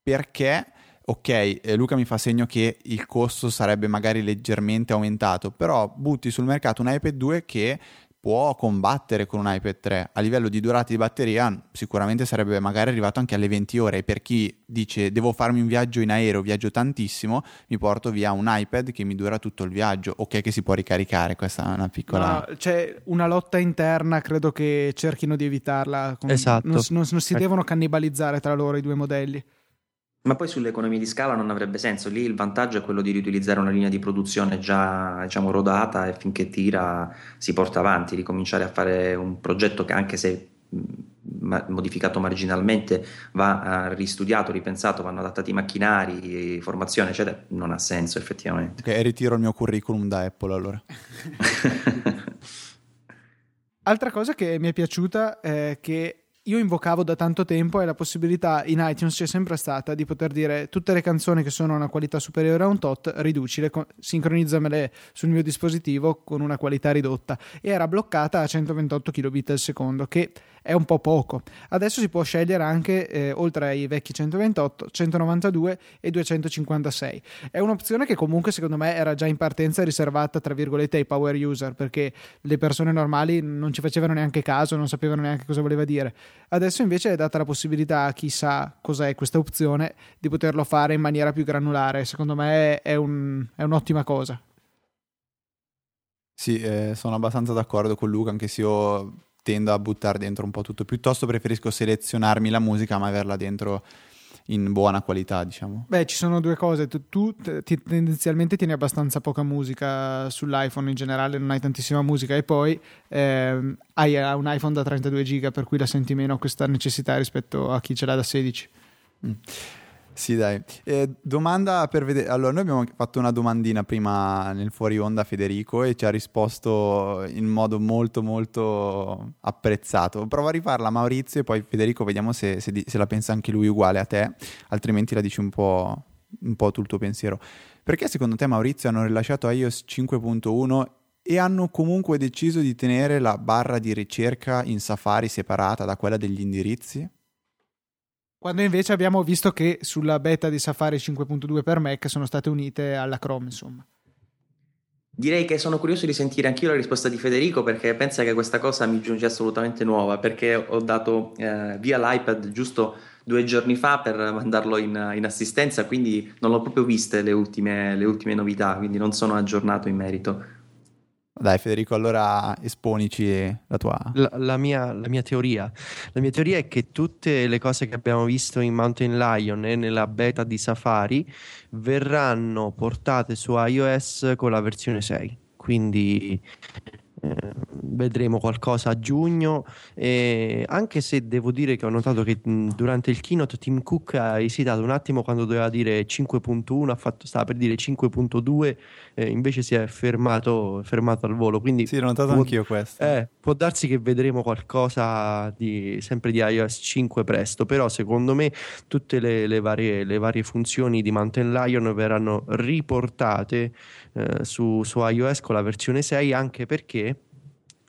perché ok, eh, Luca mi fa segno che il costo sarebbe magari leggermente aumentato, però butti sul mercato un iPad 2 che può combattere con un iPad 3 a livello di durata di batteria sicuramente sarebbe magari arrivato anche alle 20 ore. E per chi dice devo farmi un viaggio in aereo viaggio tantissimo mi porto via un iPad che mi dura tutto il viaggio. Ok che si può ricaricare questa è una piccola no, c'è una lotta interna credo che cerchino di evitarla esatto. non, non, non si devono cannibalizzare tra loro i due modelli ma poi sulle economie di scala non avrebbe senso, lì il vantaggio è quello di riutilizzare una linea di produzione già diciamo, rodata e finché tira si porta avanti, ricominciare a fare un progetto che anche se modificato marginalmente va ristudiato, ripensato, vanno adattati i macchinari, formazione eccetera, non ha senso effettivamente. Ok, ritiro il mio curriculum da Apple allora. Altra cosa che mi è piaciuta è che io invocavo da tanto tempo è la possibilità in iTunes c'è sempre stata di poter dire tutte le canzoni che sono a una qualità superiore a un tot, riducile, sincronizzamele sul mio dispositivo con una qualità ridotta. E era bloccata a 128 kbit al secondo che è un po' poco. Adesso si può scegliere anche, eh, oltre ai vecchi 128, 192 e 256. È un'opzione che comunque secondo me era già in partenza riservata, tra virgolette, ai power user, perché le persone normali non ci facevano neanche caso, non sapevano neanche cosa voleva dire. Adesso invece è data la possibilità a chi sa cos'è questa opzione di poterlo fare in maniera più granulare. Secondo me è, un, è un'ottima cosa. Sì, eh, sono abbastanza d'accordo con Luca, anche se io tendo a buttare dentro un po' tutto. Piuttosto preferisco selezionarmi la musica ma averla dentro in buona qualità, diciamo. Beh, ci sono due cose. Tu, tu ti, tendenzialmente tieni abbastanza poca musica sull'iPhone in generale, non hai tantissima musica e poi eh, hai un iPhone da 32 giga per cui la senti meno questa necessità rispetto a chi ce l'ha da 16. Mm. Sì, dai. Eh, domanda per vedere. Allora, noi abbiamo fatto una domandina prima nel fuori onda a Federico e ci ha risposto in modo molto, molto apprezzato. Prova a rifarla Maurizio e poi Federico vediamo se, se, se la pensa anche lui uguale a te, altrimenti la dici un po' un po' tu il tuo pensiero. Perché secondo te Maurizio hanno rilasciato iOS 5.1 e hanno comunque deciso di tenere la barra di ricerca in Safari separata da quella degli indirizzi? Quando invece abbiamo visto che sulla beta di Safari 5.2 per Mac sono state unite alla Chrome, insomma. Direi che sono curioso di sentire anch'io la risposta di Federico perché pensa che questa cosa mi giunge assolutamente nuova perché ho dato eh, via l'iPad giusto due giorni fa per mandarlo in, in, assistenza quindi non l'ho proprio viste le ultime, le ultime novità quindi non sono aggiornato in merito dai Federico, allora esponici la tua... La, la, mia, la, mia, teoria. La mia teoria è che tutte le cose che abbiamo visto in Mountain Lion e nella beta di Safari verranno portate su iOS con la versione 6. Quindi vedremo qualcosa a giugno. Eh, anche se devo dire che ho notato che durante il keynote Tim Cook ha esitato un attimo quando doveva dire 5.1 ha fatto, stava per dire 5.2 eh, invece si è fermato, fermato, al volo. Quindi sì l'ho notato può, anch'io questo. Eh, può darsi che vedremo qualcosa di, sempre di iOS 5 presto però secondo me tutte le, le, varie, le varie funzioni di Mountain Lion verranno riportate eh, su, su iOS con la versione 6 anche perché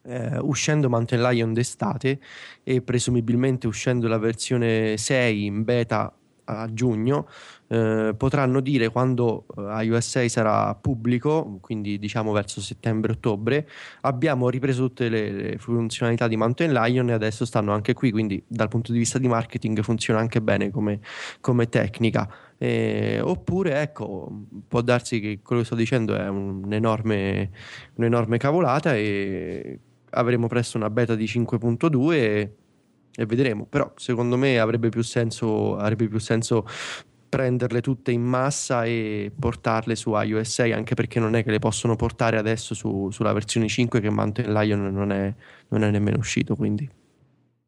eh, uscendo Mountain Lion d'estate e presumibilmente uscendo la versione 6 in beta a giugno eh, potranno dire quando eh, iOS 6 sarà pubblico, quindi diciamo verso settembre-ottobre, abbiamo ripreso tutte le, le, funzionalità di Mountain Lion e adesso stanno anche qui, quindi dal punto di vista di marketing funziona anche bene come, come tecnica. Eh, oppure ecco, può darsi che quello che sto dicendo è un'enorme, un'enorme cavolata e avremo presto una beta di 5.2 e, e vedremo. Però secondo me avrebbe più senso, avrebbe più senso prenderle tutte in massa e portarle su iOS 6 anche perché non è che le possono portare adesso su, sulla versione 5 che Mountain Lion non è, non è nemmeno uscito quindi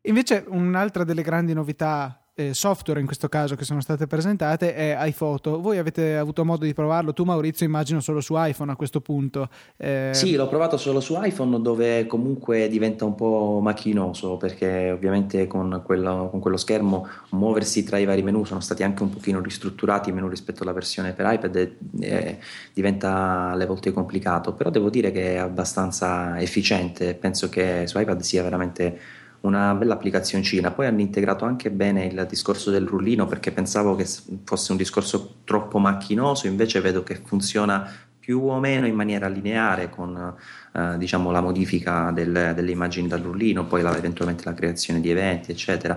invece un'altra delle grandi novità eh, software in questo caso che sono state presentate è iPhoto. Voi avete avuto modo di provarlo? Tu Maurizio immagino solo su iPhone a questo punto. Eh... Sì, l'ho provato solo su iPhone dove comunque diventa un po' macchinoso perché ovviamente con quello, con quello schermo muoversi tra i vari menu sono stati anche un pochino ristrutturati i menu rispetto alla versione per iPad e, e diventa alle volte complicato, però devo dire che è abbastanza efficiente, penso che su iPad sia veramente una bella applicazioncina. Poi hanno integrato anche bene il discorso del rullino perché pensavo che fosse un discorso troppo macchinoso, invece vedo che funziona più o meno in maniera lineare con eh, diciamo, la modifica del, delle immagini dal rullino, poi la, eventualmente la creazione di eventi, eccetera.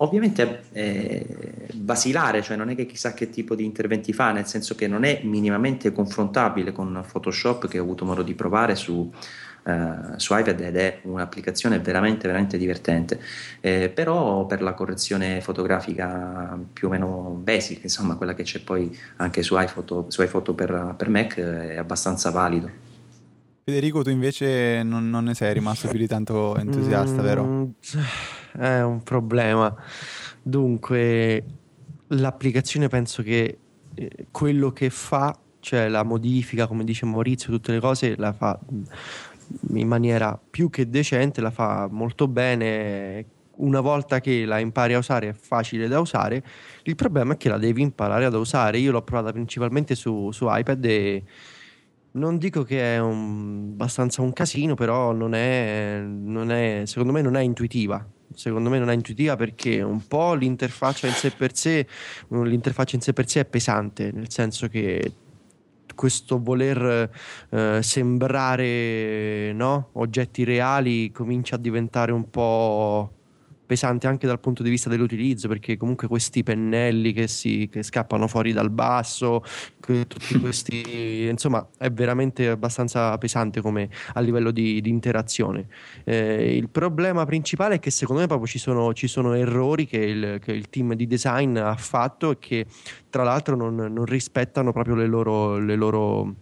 Ovviamente è basilare, cioè non è che chissà che tipo di interventi fa, nel senso che non è minimamente confrontabile con Photoshop che ho avuto modo di provare su, eh, su iPad ed è un'applicazione veramente, veramente divertente. Eh, però per la correzione fotografica più o meno basic, insomma, quella che c'è poi anche su iPhoto, su iPhoto per, per Mac, è abbastanza valido. Federico, tu invece non, non, ne sei rimasto più di tanto entusiasta, mm, vero? È un problema. Dunque, l'applicazione penso che eh, quello che fa, cioè la modifica, come dice Maurizio, tutte le cose, la fa in maniera più che decente, la fa molto bene. Una volta che la impari a usare è facile da usare, il problema è che la devi imparare ad usare. Io l'ho provata principalmente su, su iPad e non dico che è un, abbastanza un casino, però non è, non è, secondo me non è intuitiva. Secondo me non è intuitiva perché un po' l'interfaccia in sé per sé, l'interfaccia in sé per sé è pesante, nel senso che questo voler eh, sembrare no? oggetti reali comincia a diventare un po' pesante anche dal punto di vista dell'utilizzo perché comunque questi pennelli che, si, che scappano fuori dal basso tutti questi insomma è veramente abbastanza pesante come a livello di, di interazione. Eh, il problema principale è che secondo me proprio ci sono, ci sono errori che il, che il, team di design ha fatto e che tra l'altro non, non rispettano proprio le loro, le loro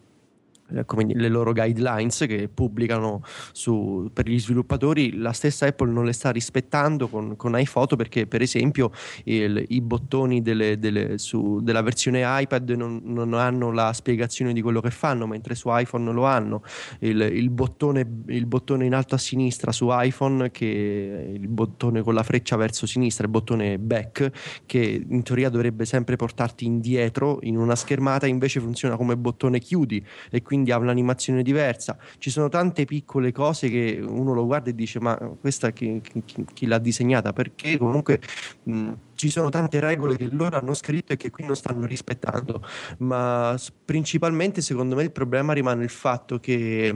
come le loro guidelines che pubblicano su, per gli sviluppatori, la stessa Apple non le sta rispettando con, con iPhoto perché per esempio il, i bottoni delle, delle, su, della versione iPad non, non, hanno la spiegazione di quello che fanno, mentre su iPhone lo hanno. Il, il, bottone, il bottone in alto a sinistra su iPhone, che il bottone con la freccia verso sinistra, il bottone back, che in teoria dovrebbe sempre portarti indietro in una schermata, invece funziona come bottone chiudi e quindi quindi ha un'animazione diversa. Ci sono tante piccole cose che uno lo guarda e dice: Ma questa chi, chi, chi l'ha disegnata? Perché comunque mh, ci sono tante regole che loro hanno scritto e che qui non stanno rispettando. Ma principalmente, secondo me, il problema rimane il fatto che.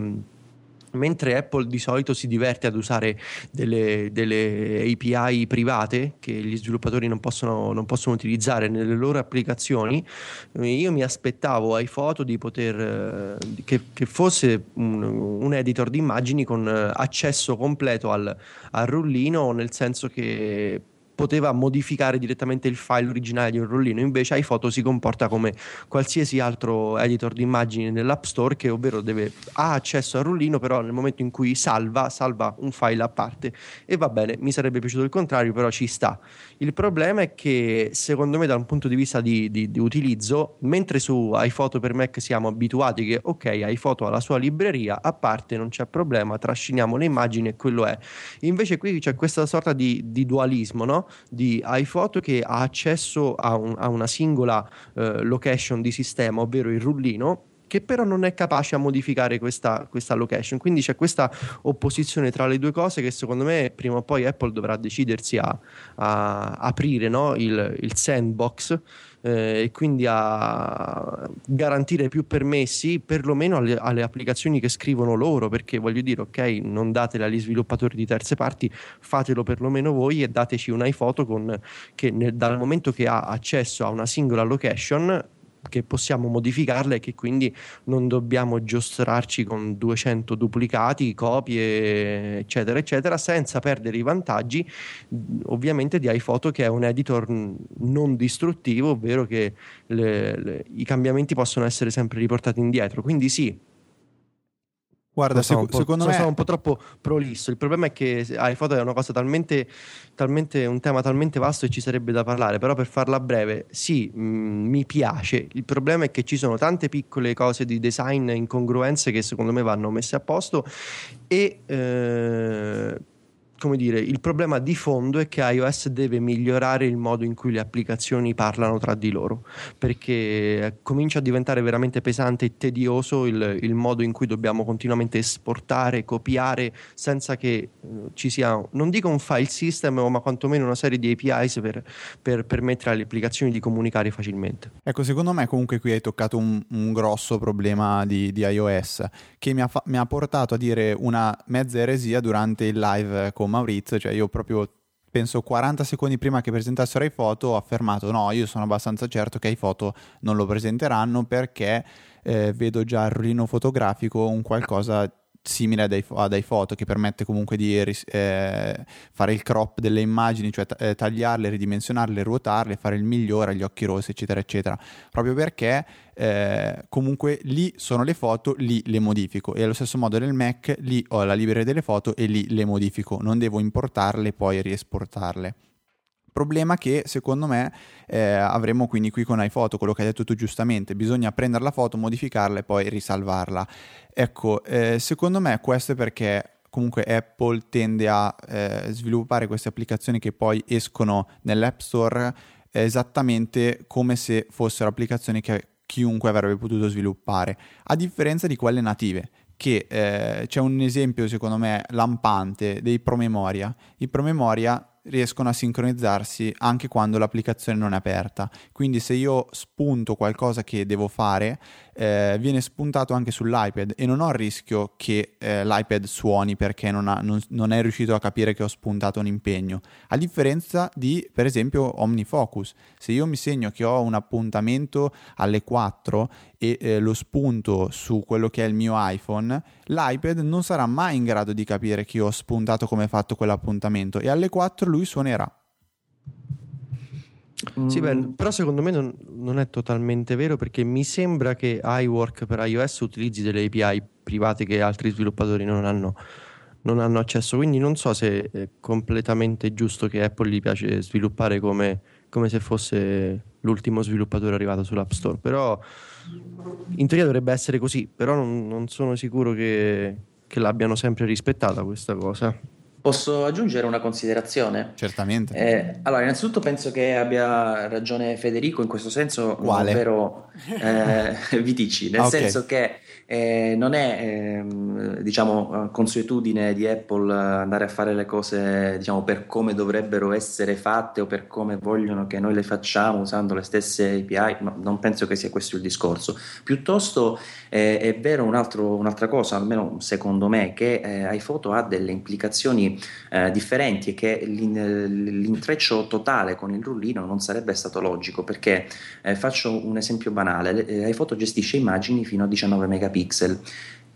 Mentre Apple di solito si diverte ad usare delle, delle API private che gli sviluppatori non possono, non possono, utilizzare nelle loro applicazioni, io mi aspettavo iPhoto di poter che, che fosse un, un, editor di immagini con accesso completo al, al rullino, nel senso che poteva modificare direttamente il file originale di un rollino, invece iPhoto si comporta come qualsiasi altro editor di immagini nell'App Store che ovvero deve, ha accesso al rollino, però nel momento in cui salva, salva un file a parte e va bene, mi sarebbe piaciuto il contrario, però ci sta. Il problema è che secondo me da un punto di vista di, di, di utilizzo, mentre su iPhoto per Mac siamo abituati che ok, iPhoto ha la sua libreria, a parte non c'è problema, trasciniamo le immagini e quello è. Invece qui c'è questa sorta di, di dualismo, no? Di iPhoto che ha accesso a, un, a una singola eh, location di sistema, ovvero il rullino, che però non è capace a modificare questa, questa, location. Quindi c'è questa opposizione tra le due cose che secondo me prima o poi Apple dovrà decidersi a, a aprire no? il, il, sandbox eh, e quindi a garantire più permessi perlomeno alle, alle, applicazioni che scrivono loro perché voglio dire ok non datele agli sviluppatori di terze parti fatelo perlomeno voi e dateci un iPhoto con, che nel, dal momento che ha accesso a una singola location che possiamo modificarle e che quindi non dobbiamo giostrarci con 200 duplicati, copie, eccetera, eccetera, senza perdere i vantaggi ovviamente di iPhoto che è un editor non distruttivo, ovvero che le, le, i cambiamenti possono essere sempre riportati indietro. Quindi sì, Guarda, so, sec- secondo me... Sono un po' troppo prolisso. Il problema è che iPhoto è una cosa talmente, talmente, un tema talmente vasto e ci sarebbe da parlare, però per farla breve, sì, mh, mm, mi piace. Il problema è che ci sono tante piccole cose di design, incongruenze che secondo me vanno messe a posto e... Eh, come dire, il problema di fondo è che iOS deve migliorare il modo in cui le applicazioni parlano tra di loro, perché comincia a diventare veramente pesante e tedioso il, il modo in cui dobbiamo continuamente esportare, copiare, senza che uh, ci sia, non dico un file system, ma quantomeno una serie di APIs per, per permettere alle applicazioni di comunicare facilmente. Ecco, secondo me comunque qui hai toccato un, un grosso problema di, di iOS, che mi ha, fa- mi ha portato a dire una mezza eresia durante il live con Maurizio, cioè io proprio penso 40 secondi prima che presentassero i foto ho affermato no, io sono abbastanza certo che i foto non lo presenteranno perché eh, vedo già il rullino fotografico un qualcosa simile ad, ad iPhoto che permette comunque di eh, fare il crop delle immagini, cioè t- eh, tagliarle, ridimensionarle, ruotarle, fare il migliore agli occhi rossi, eccetera, eccetera. Proprio perché eh, comunque lì sono le foto, lì le modifico e allo stesso modo nel Mac lì ho la libreria delle foto e lì le modifico, non devo importarle e poi riesportarle. Problema che secondo me eh, avremo quindi qui con iPhoto, quello che hai detto tu giustamente, bisogna prendere la foto, modificarla e poi risalvarla. Ecco, eh, secondo me questo è perché comunque Apple tende a eh, sviluppare queste applicazioni che poi escono nell'App Store esattamente come se fossero applicazioni che chiunque avrebbe potuto sviluppare, a differenza di quelle native che eh, c'è un esempio secondo me lampante dei promemoria. I promemoria riescono a sincronizzarsi anche quando l'applicazione non è aperta. Quindi se io spunto qualcosa che devo fare, eh, viene spuntato anche sull'iPad e non ho il rischio che eh, l'iPad suoni perché non, ha, non, non, è riuscito a capire che ho spuntato un impegno. A differenza di, per esempio, OmniFocus. Se io mi segno che ho un appuntamento alle 4 e eh, lo spunto su quello che è il mio iPhone, l'iPad non sarà mai in grado di capire che ho spuntato come fatto quell'appuntamento e alle 4 lui suonerà. Sì, beh, mm. però secondo me non, non, è totalmente vero perché mi sembra che iWork per iOS utilizzi delle API private che altri sviluppatori non hanno, non hanno accesso, quindi non so se è completamente giusto che Apple gli piace sviluppare come, come se fosse l'ultimo sviluppatore arrivato sull'App Store, però in teoria dovrebbe essere così, però non, non sono sicuro che, che l'abbiano sempre rispettata questa cosa. Posso aggiungere una considerazione? Certamente. Eh, allora, innanzitutto penso che abbia ragione Federico in questo senso, Quale? ovvero eh, Vitici, nel okay. senso che eh, non è ehm, diciamo, consuetudine di Apple andare a fare le cose diciamo, per come dovrebbero essere fatte o per come vogliono che noi le facciamo usando le stesse API, no, non penso che sia questo il discorso. Piuttosto eh, è vero un altro, un'altra cosa, almeno secondo me, che eh, iPhoto ha delle implicazioni eh, differenti e che l'in, l'intreccio totale con il rullino non sarebbe stato logico perché eh, faccio un esempio banale, eh, iPhoto gestisce immagini fino a 19 megapixel pixel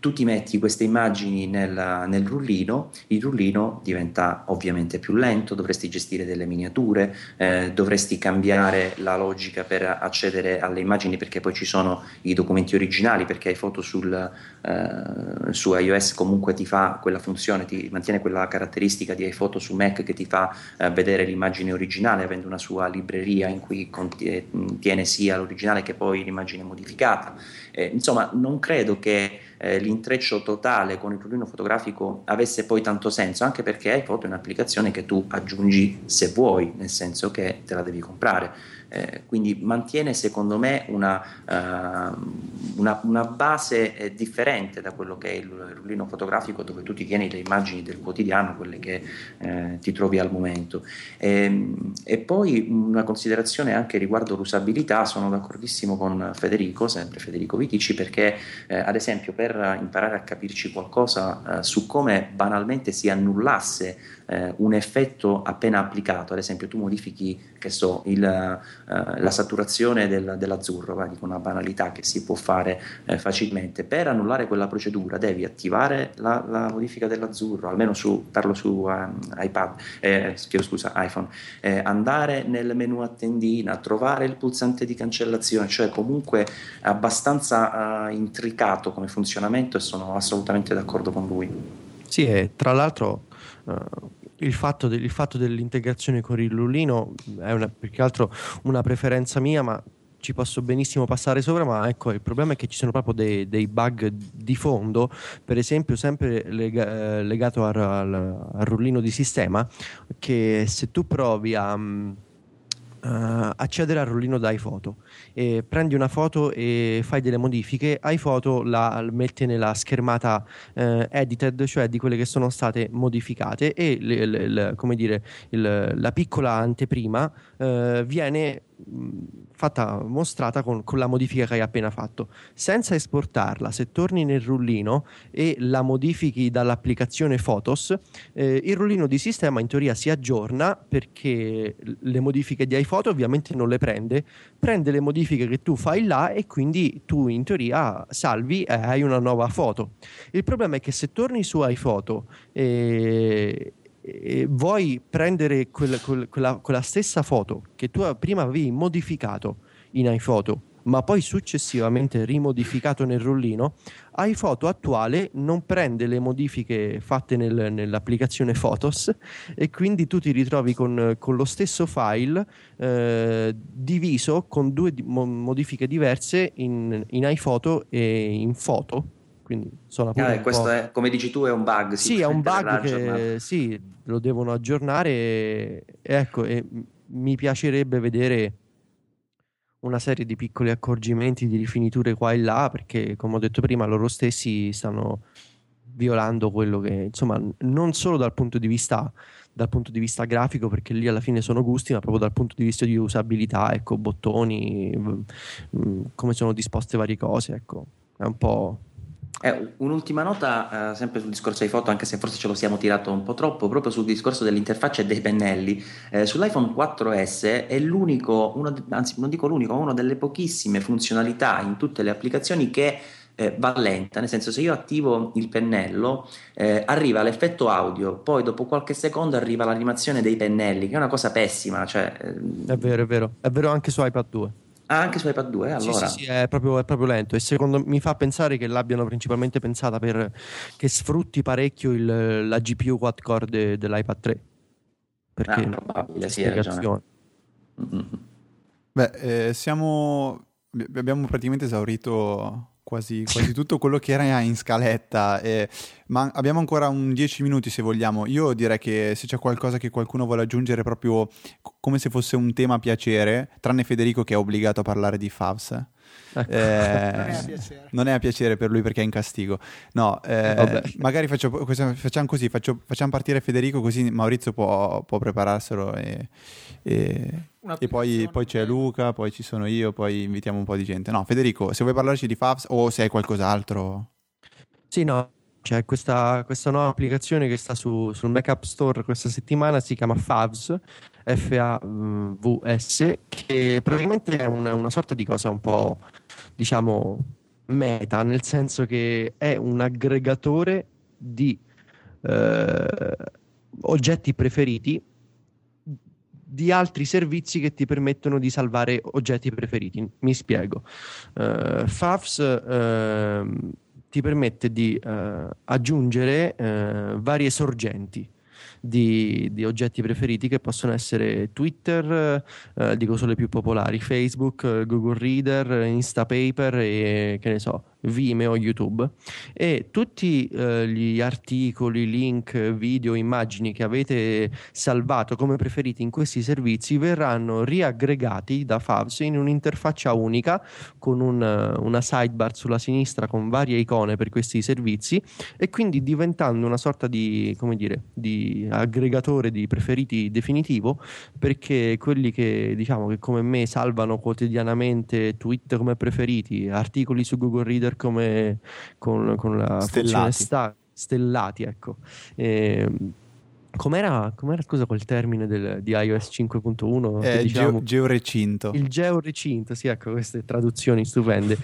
tu ti metti queste immagini nel, nel, rullino, il rullino diventa ovviamente più lento, dovresti gestire delle miniature, eh, dovresti cambiare la logica per accedere alle immagini perché poi ci sono i documenti originali, perché hai foto sul, eh, su iOS comunque ti fa quella funzione, ti mantiene quella caratteristica di iPhoto su Mac che ti fa eh, vedere l'immagine originale avendo una sua libreria in cui contiene sia l'originale che poi l'immagine modificata. Eh, insomma, non credo che eh, l'intreccio totale con il rullino fotografico avesse poi tanto senso, anche perché iPhoto è un'applicazione che tu aggiungi se vuoi, nel senso che te la devi comprare. Eh, quindi mantiene secondo me una, uh, una, una base eh, differente da quello che è il rullino fotografico dove tu ti tieni le immagini del quotidiano, quelle che eh, ti trovi al momento. E, ehm, e, poi una considerazione anche riguardo l'usabilità, sono d'accordissimo con Federico, sempre Federico Vitici, perché eh, ad esempio per imparare a capirci qualcosa su come banalmente si annullasse eh, un effetto appena applicato, ad esempio tu modifichi che so, il, eh, la saturazione del, dell'azzurro, va, dico una banalità che si può fare eh, facilmente, per annullare quella procedura devi attivare la, la modifica dell'azzurro, almeno su, parlo su um, iPad, eh, scusa, iPhone, eh, andare nel menu a tendina, trovare il pulsante di cancellazione, cioè comunque abbastanza intricato come funzionamento e sono assolutamente d'accordo con lui. Sì, e tra l'altro uh, il, fatto de- il, fatto dell'integrazione con il Lullino è una, più che altro una preferenza mia, ma ci posso benissimo passare sopra, ma ecco il problema è che ci sono proprio dei, dei bug di fondo, per esempio sempre lega- legato al, al, al, rullino di sistema, che se tu provi a... Um, uh, accedere al rullino da iPhoto. E prendi una foto e fai delle modifiche, iPhoto la metti nella schermata uh, edited, cioè di quelle che sono state modificate e le, le, le, come dire, il, la piccola anteprima uh, viene fatta mostrata con, con, la modifica che hai appena fatto. Senza esportarla se torni nel rullino e la modifichi dall'applicazione Photos eh, il rullino di sistema in teoria si aggiorna perché le modifiche di iPhoto ovviamente non le prende. Prende le modifiche che tu fai là e quindi tu in teoria salvi e hai una nuova foto. Il problema è che se torni su iPhoto e e vuoi prendere quella, quella, quella, stessa foto che tu prima avevi modificato in iPhoto, ma poi successivamente rimodificato nel rollino, iPhoto attuale non prende le modifiche fatte nel, nell'applicazione Photos e quindi tu ti ritrovi con, con lo stesso file eh, diviso con due modifiche diverse in, in iPhoto e in Foto quindi sono ah, questo è, come dici tu, è un bug. Sì, è un bug che sì, lo devono aggiornare. E, ecco, e mi piacerebbe vedere una serie di piccoli accorgimenti, di rifiniture qua e là, perché come ho detto prima, loro stessi stanno violando quello che, insomma, non solo dal punto di vista dal punto di vista grafico, perché lì alla fine sono gusti, ma proprio dal punto di vista di usabilità, ecco, bottoni, come sono disposte varie cose, ecco, è un po' Eh, un'ultima nota, eh, sempre sul discorso foto, anche se forse ce lo siamo tirato un po' troppo, proprio sul discorso dell'interfaccia e dei pennelli. Eh, sull'iPhone 4S è l'unico, uno, anzi non dico l'unico, ma una delle pochissime funzionalità in tutte le applicazioni che eh, va lenta, nel senso se io attivo il pennello eh, arriva l'effetto audio, poi dopo qualche secondo arriva l'animazione dei pennelli, che è una cosa pessima. Cioè, ehm... È vero, è vero, è vero anche su iPad 2. Ah, anche su iPad 2, allora. Sì, sì, sì è, proprio, è, proprio, lento e secondo me mi fa pensare che l'abbiano principalmente pensata per che sfrutti parecchio il, la GPU quad core de, dell'iPad 3. Perché ah, probabile, sì, hai ragione. Mm-hmm. Beh, eh, siamo abbiamo praticamente esaurito quasi, quasi tutto quello che era in scaletta, eh, ma abbiamo ancora un 10 minuti se vogliamo. Io direi che se c'è qualcosa che qualcuno vuole aggiungere proprio come se fosse un tema a piacere, tranne Federico che è obbligato a parlare di Favs. Ecco. Eh, non, è a piacere. per lui perché è in castigo. No, eh, magari faccio, facciamo così, faccio, facciamo partire Federico così Maurizio può, può prepararselo e, e, e poi, poi, c'è Luca, poi ci sono io, poi invitiamo un po' di gente. No, Federico, se vuoi parlarci di Favs o se hai qualcos'altro. Sì, no, c'è questa, questa, nuova applicazione che sta su, sul Mac App Store questa settimana, si chiama Favs, F-A-V-S, che praticamente è una, una sorta di cosa un po', diciamo, meta, nel senso che è un aggregatore di eh, oggetti preferiti di altri servizi che ti permettono di salvare oggetti preferiti. Mi spiego. Uh, Favs uh, ti permette di uh, aggiungere varie sorgenti di, di, oggetti preferiti che possono essere Twitter, eh, dico solo i più popolari, Facebook, Google Reader, Instapaper e che ne so, Vimeo, YouTube. E tutti eh, gli articoli, link, video, immagini che avete salvato come preferiti in questi servizi verranno riaggregati da Favs in un'interfaccia unica con un, una sidebar sulla sinistra con varie icone per questi servizi e quindi diventando una sorta di, come dire, di aggregatore di preferiti definitivo perché quelli che diciamo che come me salvano quotidianamente tweet come preferiti, articoli su Google Reader come con, con la stellati. Sta, stellati ecco. E, ehm, Com'era, com'era, scusa quel termine del, di iOS 5.1? Eh, diciamo, georecinto. Il georecinto, sì, ecco queste traduzioni stupende.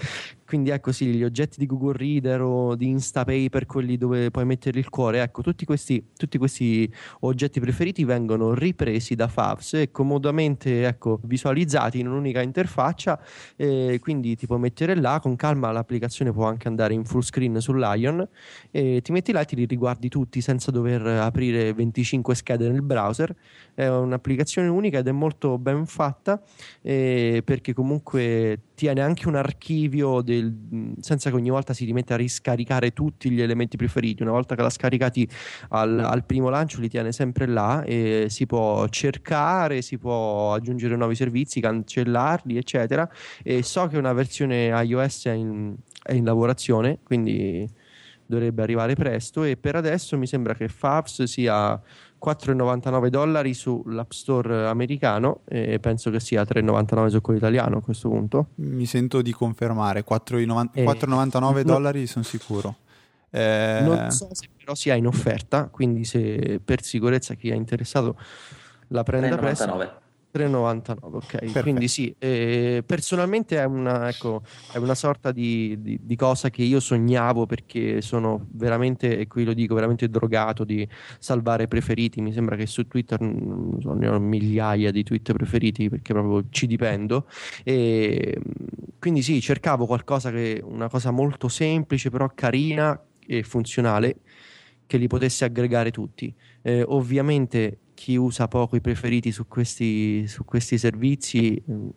Quindi ecco sì, gli oggetti di Google Reader o di Instapaper, quelli dove puoi mettere il cuore, ecco, tutti questi, tutti questi oggetti preferiti vengono ripresi da Favs e comodamente ecco, visualizzati in un'unica interfaccia, e quindi ti puoi mettere là, con calma l'applicazione può anche andare in full screen sull'ion e ti metti là e ti li riguardi tutti senza dover aprire 25 schede nel browser. È un'applicazione unica ed è molto ben fatta eh, perché comunque tiene anche un archivio del, senza che ogni volta si rimetta a riscaricare tutti gli elementi preferiti. Una volta che l'ha scaricati al, al, primo lancio, li tiene sempre là e si può cercare, si può aggiungere nuovi servizi, cancellarli, eccetera. E so che una versione iOS è in, è in lavorazione, quindi dovrebbe arrivare presto. E per adesso mi sembra che Favs sia 4,99 dollari sull'App Store americano e penso che sia 3,99 su quello italiano a questo punto. Mi sento di confermare, 4,99 eh, 4,99 dollari sono sicuro. Eh... Non so se però sia in offerta, quindi se per sicurezza chi è interessato la prenda presto. 3,99, ok. Perfetto. Quindi sì, eh, personalmente è una, ecco, è una sorta di, di, di, cosa che io sognavo perché sono veramente, e qui lo dico, veramente drogato di salvare preferiti. Mi sembra che su Twitter non so, ne ho migliaia di tweet preferiti perché proprio ci dipendo. E, quindi sì, cercavo qualcosa che, una cosa molto semplice però carina e funzionale che li potesse aggregare tutti. Eh, ovviamente chi usa poco i preferiti su questi, su questi servizi mm,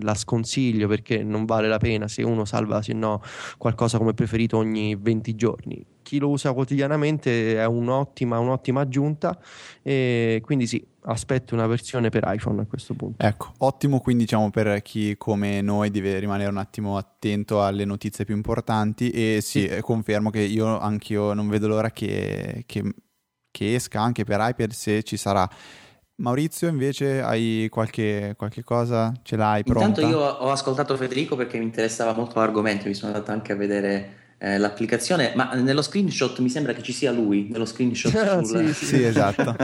la sconsiglio perché non vale la pena. Se uno salva se no qualcosa come preferito ogni 20 giorni. Chi lo usa quotidianamente è un'ottima, un'ottima aggiunta e quindi sì aspetto una versione per iPhone a questo punto. Ecco ottimo quindi diciamo per chi come noi deve rimanere un attimo attento alle notizie più importanti e sì, sì. confermo che io anch'io non vedo l'ora che, che che esca anche per iPad se ci sarà. Maurizio, invece, hai qualche, qualche cosa? Ce l'hai pronta? Intanto io ho ascoltato Federico perché mi interessava molto l'argomento, mi sono andato anche a vedere eh, l'applicazione, ma nello screenshot mi sembra che ci sia lui, nello screenshot. Ah, sul... sì, sì. sì, esatto.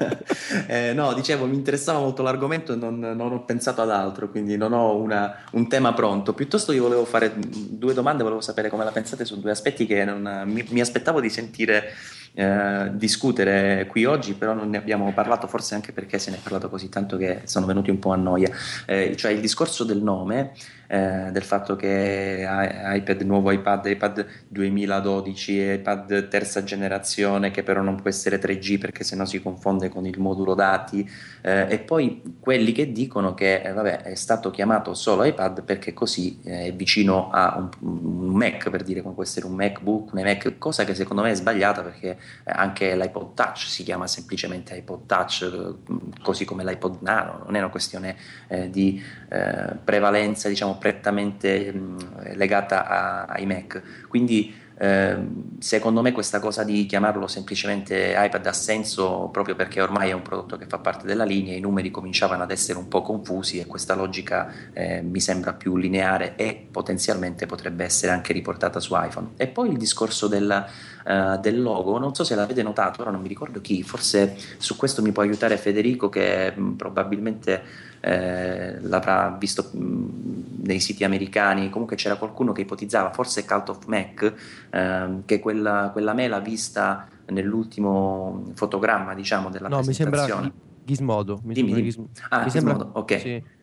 eh, no, dicevo, mi interessava molto l'argomento e non, non ho pensato ad altro, quindi non ho una, un tema pronto. Piuttosto io volevo fare due domande, volevo sapere come la pensate su due aspetti che non, mi, mi aspettavo di sentire eh, discutere qui oggi, però non ne abbiamo parlato, forse anche perché se ne è parlato così tanto che sono venuti un po' a noia. Eh, cioè il discorso del nome eh, del fatto che iPad, nuovo iPad, iPad 2012, iPad terza generazione che però non può essere 3G perché sennò si confonde con il modulo dati eh, e poi quelli che dicono che eh, vabbè, è stato chiamato solo iPad perché così eh, è vicino a un, un, Mac per dire come può essere un MacBook, un iMac, cosa che secondo me è sbagliata perché eh, anche l'iPod Touch si chiama semplicemente iPod Touch eh, così come l'iPod Nano, non è una questione di prevalenza diciamo prettamente legata a, ai Mac. Quindi eh, secondo me questa cosa di chiamarlo semplicemente iPad ha senso proprio perché ormai è un prodotto che fa parte della linea, i numeri cominciavano ad essere un po' confusi e questa logica eh, mi sembra più lineare e potenzialmente potrebbe essere anche riportata su iPhone. E poi il discorso della, uh, del logo, non so se l'avete notato, ora non mi ricordo chi, forse su questo mi può aiutare Federico che mh, probabilmente eh, l'avrà visto mh, nei siti americani, comunque c'era qualcuno che ipotizzava, forse Cult of Mac, eh, che quella, quella mela vista nell'ultimo fotogramma diciamo della no, presentazione. mi sembra Gizmodo. Mi Dimmi. Sembra Gizmodo. Ah, mi Gizmodo, sembra... ok. Sì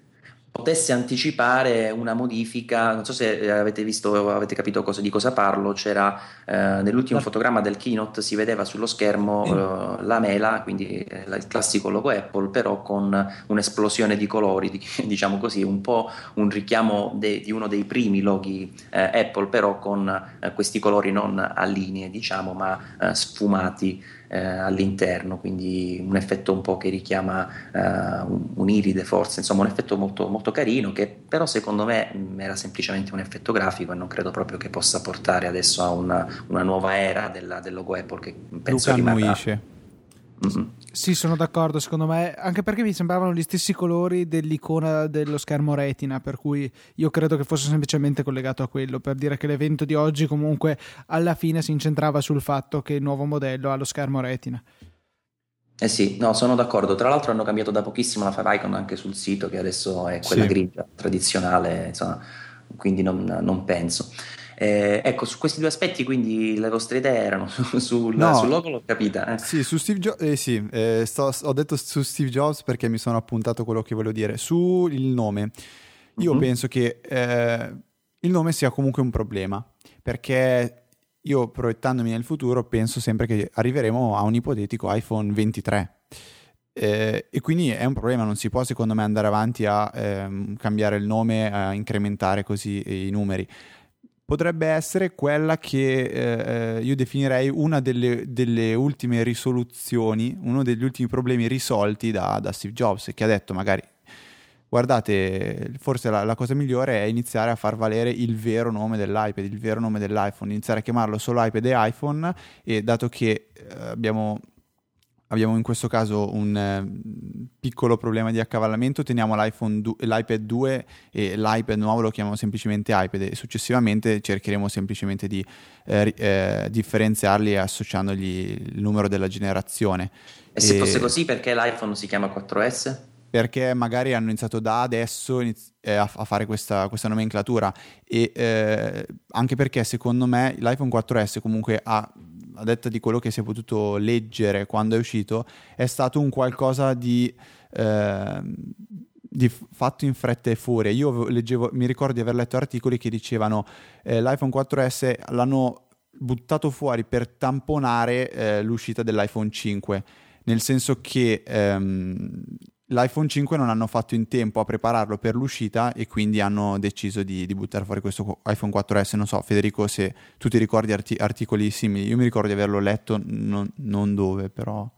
potesse anticipare una modifica, non so se avete visto, avete capito cosa, di cosa parlo, c'era eh, nell'ultimo fotogramma del keynote si vedeva sullo schermo eh, la mela, quindi eh, il classico logo Apple, però con un'esplosione di colori, di, diciamo così, un po' un richiamo de, di uno dei primi loghi eh, Apple, però con eh, questi colori non a linee, diciamo, ma eh, sfumati eh, all'interno, quindi un effetto un po' che richiama eh, un'iride forse, insomma un effetto molto, molto carino che però secondo me mh, era semplicemente un effetto grafico e non credo proprio che possa portare adesso a una, una nuova era della, del logo Apple che penso Luca rimarrà... Mm-hmm. Sì, sono d'accordo, secondo me, anche perché mi sembravano gli stessi colori dell'icona dello schermo retina, per cui io credo che fosse semplicemente collegato a quello, per dire che l'evento di oggi comunque alla fine si incentrava sul fatto che il nuovo modello ha lo schermo retina. Eh sì, no, sono d'accordo. Tra l'altro hanno cambiato da pochissimo la favicon anche sul sito, che adesso è quella sì. grigia tradizionale, insomma, quindi non, non penso. Eh, ecco, su questi due aspetti, quindi le vostre idee erano sul, no, sul logo, l'ho capita. Eh. Sì, su Steve Jobs, eh, sì, eh, sto, ho detto su Steve Jobs perché mi sono appuntato quello che volevo dire. Sul nome, io mm-hmm. penso che eh, il nome sia comunque un problema, perché io proiettandomi nel futuro penso sempre che arriveremo a un ipotetico iPhone 23. Eh, e quindi è un problema, non si può secondo me andare avanti a ehm, cambiare il nome, a incrementare così i numeri potrebbe essere quella che eh, io definirei una delle, delle, ultime risoluzioni, uno degli ultimi problemi risolti da, da, Steve Jobs, che ha detto magari, guardate, forse la, la, cosa migliore è iniziare a far valere il vero nome dell'iPad, il vero nome dell'iPhone, iniziare a chiamarlo solo iPad e iPhone e dato che eh, abbiamo abbiamo in questo caso un eh, piccolo problema di accavallamento, teniamo du- l'iPad 2 e l'iPad nuovo lo chiamiamo semplicemente iPad e successivamente cercheremo semplicemente di eh, eh, differenziarli associandogli il numero della generazione. E, e se fosse così perché l'iPhone si chiama 4S? Perché magari hanno iniziato da adesso iniz- eh, a, a, fare questa, questa nomenclatura e eh, anche perché secondo me l'iPhone 4S comunque ha a detta di quello che si è potuto leggere quando è uscito, è stato un qualcosa di, eh, di fatto in fretta e furia. Io leggevo, mi ricordo di aver letto articoli che dicevano eh, l'iPhone 4S l'hanno buttato fuori per tamponare eh, l'uscita dell'iPhone 5, nel senso che ehm, l'iPhone 5 non hanno fatto in tempo a prepararlo per l'uscita e quindi hanno deciso di, di buttare fuori questo iPhone 4S. Non so, Federico, se tu ti ricordi arti- articoli simili. Io mi ricordo di averlo letto, non, non dove, però.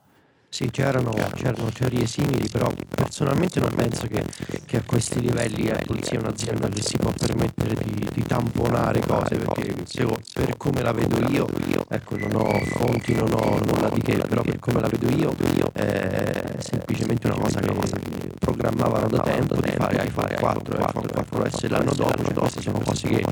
Sì, c'erano, c'erano, teorie simili, però personalmente non penso che, che a questi livelli Apple sia un'azienda che si può permettere di, di tamponare cose, perché se, per come la vedo io, ecco, non ho fonti, non ho nulla di che, però per come la vedo io è semplicemente una cosa che programmavano da tempo di fare iPhone 4 e iPhone 4S l'anno dopo, cioè sono cose che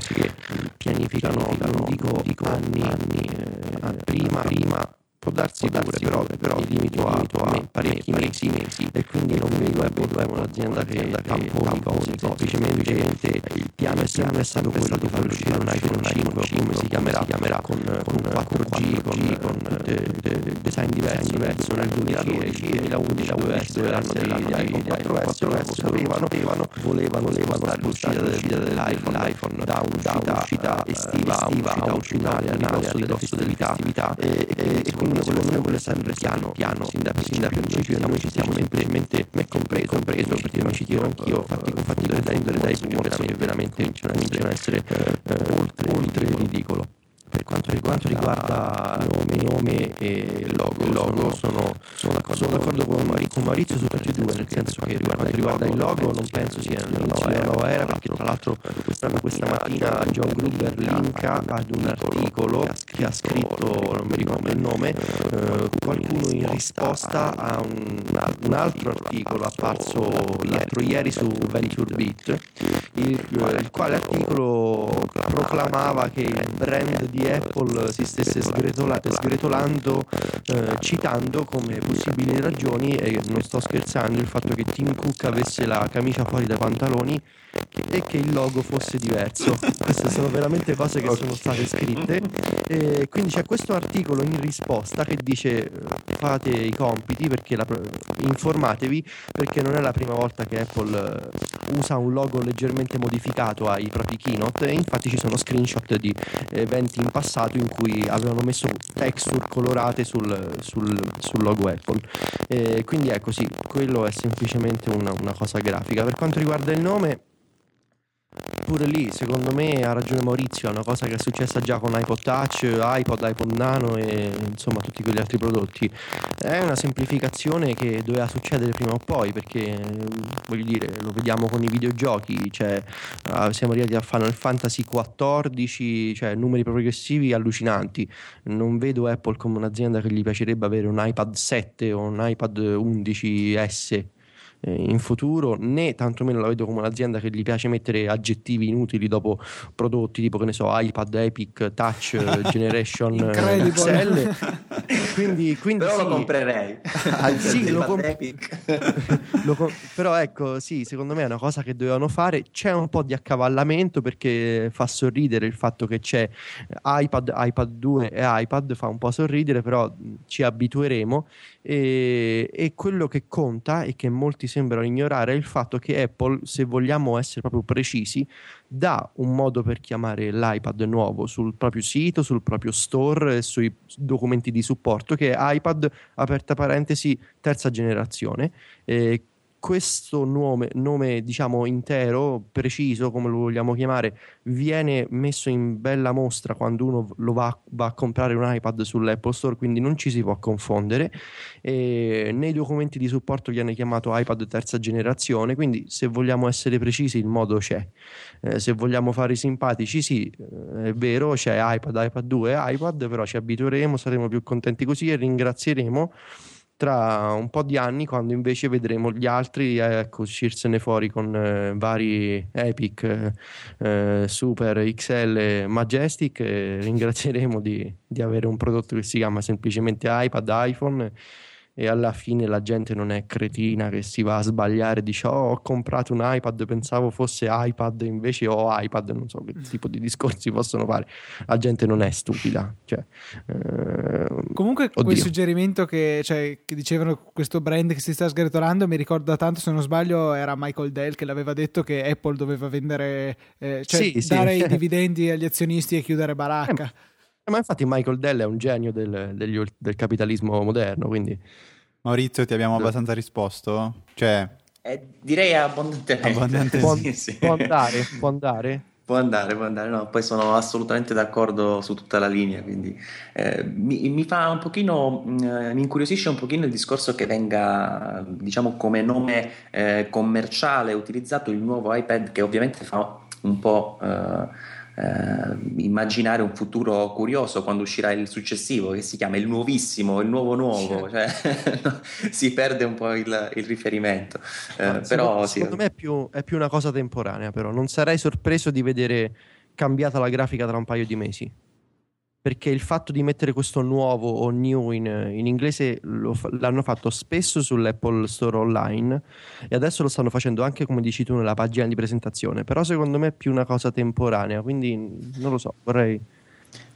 pianificano, non dico, dico anni, anni eh, prima, prima può darsi, darsi però, però il limito a, a parecchi mesi, mesi. E quindi non vedo Apple come un'azienda che tamponica semplicemente il piano è sempre stato quello di far uscire un iPhone 5 come si chiamerà, chiamerà con, con 4G con, con de, de, design diverso diverso nel 2012 2011 doveva essere l'anno degli iPhone 4S lo sapevano volevano volevano l'uscita dell'iPhone da un'uscita estiva a un'uscita finale a ridosso delle festività. e quindi secondo me vuole sempre piano, piano, sin da, principio noi ci stiamo semplicemente, me compreso, compreso perché mi ci tiro anch'io, fatti confondere dai, dai veramente, veramente cominciano a essere eh, oltre, oltre ridicolo per quanto riguarda, riguarda nome, nome e logo, logo sono, sono, d'accordo, sono d'accordo con, Maurizio, con Maurizio su tutti e due, nel senso che riguarda, riguarda il logo non penso sia una nuova era, nuova era perché tra l'altro questa, questa mattina John Gruber linka ad un articolo che ha scritto, non mi ricordo il nome, eh, qualcuno in risposta a un, un altro articolo apparso l'altro ieri su Venture Beat, il, il quale articolo proclamava che il brand di di Apple si stesse sgretola- sgretolando eh, citando come possibili ragioni, e non sto scherzando, il fatto che Tim Cook avesse la camicia fuori dai pantaloni e che il logo fosse diverso. Queste sono veramente cose che sono state scritte. E quindi c'è questo articolo in risposta che dice fate i compiti perché la, informatevi perché non è la prima volta che Apple eh, usa un logo leggermente modificato ai propri keynote e infatti ci sono screenshot di eventi in passato in cui avevano messo texture colorate sul, sul, sul logo Apple. E quindi ecco sì, quello è semplicemente una, una cosa grafica. Per quanto riguarda il nome, Pure lì, secondo me, ha ragione Maurizio, è una cosa che è successa già con iPod Touch, iPod, iPod Nano e insomma tutti quegli altri prodotti. È una semplificazione che doveva succedere prima o poi, perché voglio dire, lo vediamo con i videogiochi, cioè uh, siamo arrivati a Final Fantasy XIV, cioè numeri progressivi allucinanti. Non vedo Apple come un'azienda che gli piacerebbe avere un iPad 7 o un iPad 11S eh, in futuro, né tantomeno la vedo come un'azienda che gli piace mettere aggettivi inutili dopo prodotti tipo che ne so iPad Epic Touch Generation XL. quindi, quindi però sì. lo comprerei. sì, lo comp- lo com- però ecco, sì, secondo me è una cosa che dovevano fare. C'è un po' di accavallamento perché fa sorridere il fatto che c'è iPad, iPad 2 e iPad, fa un po' sorridere, però ci abitueremo e, e quello che conta e che molti sembrano ignorare è il fatto che Apple, se vogliamo essere proprio precisi, dà un modo per chiamare l'iPad nuovo sul proprio sito, sul proprio store e sui documenti di supporto che è iPad, aperta parentesi, terza generazione. Eh, questo nome, nome, diciamo intero, preciso, come lo vogliamo chiamare, viene messo in bella mostra quando uno lo va, va a comprare un iPad sull'Apple Store, quindi non ci si può confondere. E nei documenti di supporto viene chiamato iPad terza generazione, quindi se vogliamo essere precisi il modo c'è. Eh, se vogliamo fare i simpatici, sì, eh, è vero, c'è iPad, iPad 2 e iPad, però ci abitueremo, saremo più contenti così e ringrazieremo tra un po' di anni quando invece vedremo gli altri ecco, uscirsene fuori con eh, vari Epic, eh, Super, XL, Majestic ringrazieremo di, di avere un prodotto che si chiama semplicemente iPad, iPhone e alla fine la gente non è cretina che si va a sbagliare dice oh, ho comprato un iPad pensavo fosse iPad invece ho iPad non so che tipo di discorsi possono fare la gente non è stupida cioè, eh, comunque oddio. quel suggerimento che, cioè, che, dicevano questo brand che si sta sgretolando mi ricorda tanto se non sbaglio era Michael Dell che l'aveva detto che Apple doveva vendere eh, cioè sì, dare sì. i dividendi agli azionisti e chiudere baracca eh, ma infatti Michael Dell è un genio del, degli, del capitalismo moderno, quindi... Maurizio, ti abbiamo abbastanza risposto? Cioè... Eh, direi abbondantemente. abbondantemente. Può, sì, sì. può andare, può andare. Può andare, può andare, no, poi sono assolutamente d'accordo su tutta la linea, quindi eh, mi, mi, fa un pochino, eh, mi incuriosisce un pochino il discorso che venga, diciamo, come nome eh, commerciale utilizzato il nuovo iPad che ovviamente fa un po' eh, eh, immaginare un futuro curioso quando uscirà il successivo che si chiama il nuovissimo, il nuovo nuovo, cioè, si perde un po' il, il riferimento. Eh, no, però, secondo, sì. secondo me è più, è più, una cosa temporanea, però non sarei sorpreso di vedere cambiata la grafica tra un paio di mesi. Perché il fatto di mettere questo nuovo o new in, in inglese fa, l'hanno fatto spesso sull'Apple Store online e adesso lo stanno facendo anche, come dici tu, nella pagina di presentazione. Però secondo me è più una cosa temporanea, quindi non lo so, vorrei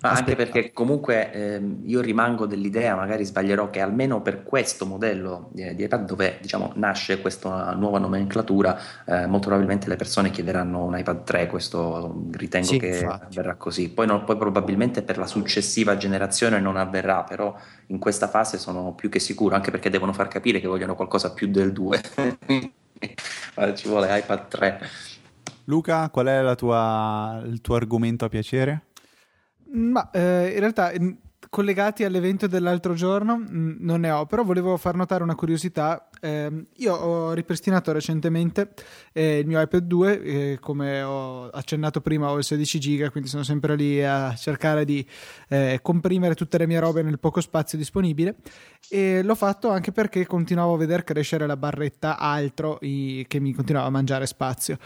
anche perché comunque ehm, io rimango dell'idea, magari sbaglierò, che almeno per questo modello di, di iPad dove diciamo, nasce questa nuova nomenclatura, eh, molto probabilmente le persone chiederanno un iPad 3, questo ritengo sì, che infatti. avverrà così. Poi, non, poi, probabilmente per la successiva generazione non avverrà, però in questa fase sono più che sicuro, anche perché devono far capire che vogliono qualcosa più del 2. Ci vuole iPad 3. Luca, qual è tua, il tuo argomento a piacere? Ma eh, in realtà collegati all'evento dell'altro giorno mh, non ne ho, però volevo far notare una curiosità. Eh, io ho ripristinato recentemente eh, il mio iPad 2, eh, come ho accennato prima ho il 16 giga, quindi sono sempre lì a cercare di eh, comprimere tutte le mie robe nel poco spazio disponibile e l'ho fatto anche perché continuavo a vedere crescere la barretta altro i, che mi continuava a mangiare spazio.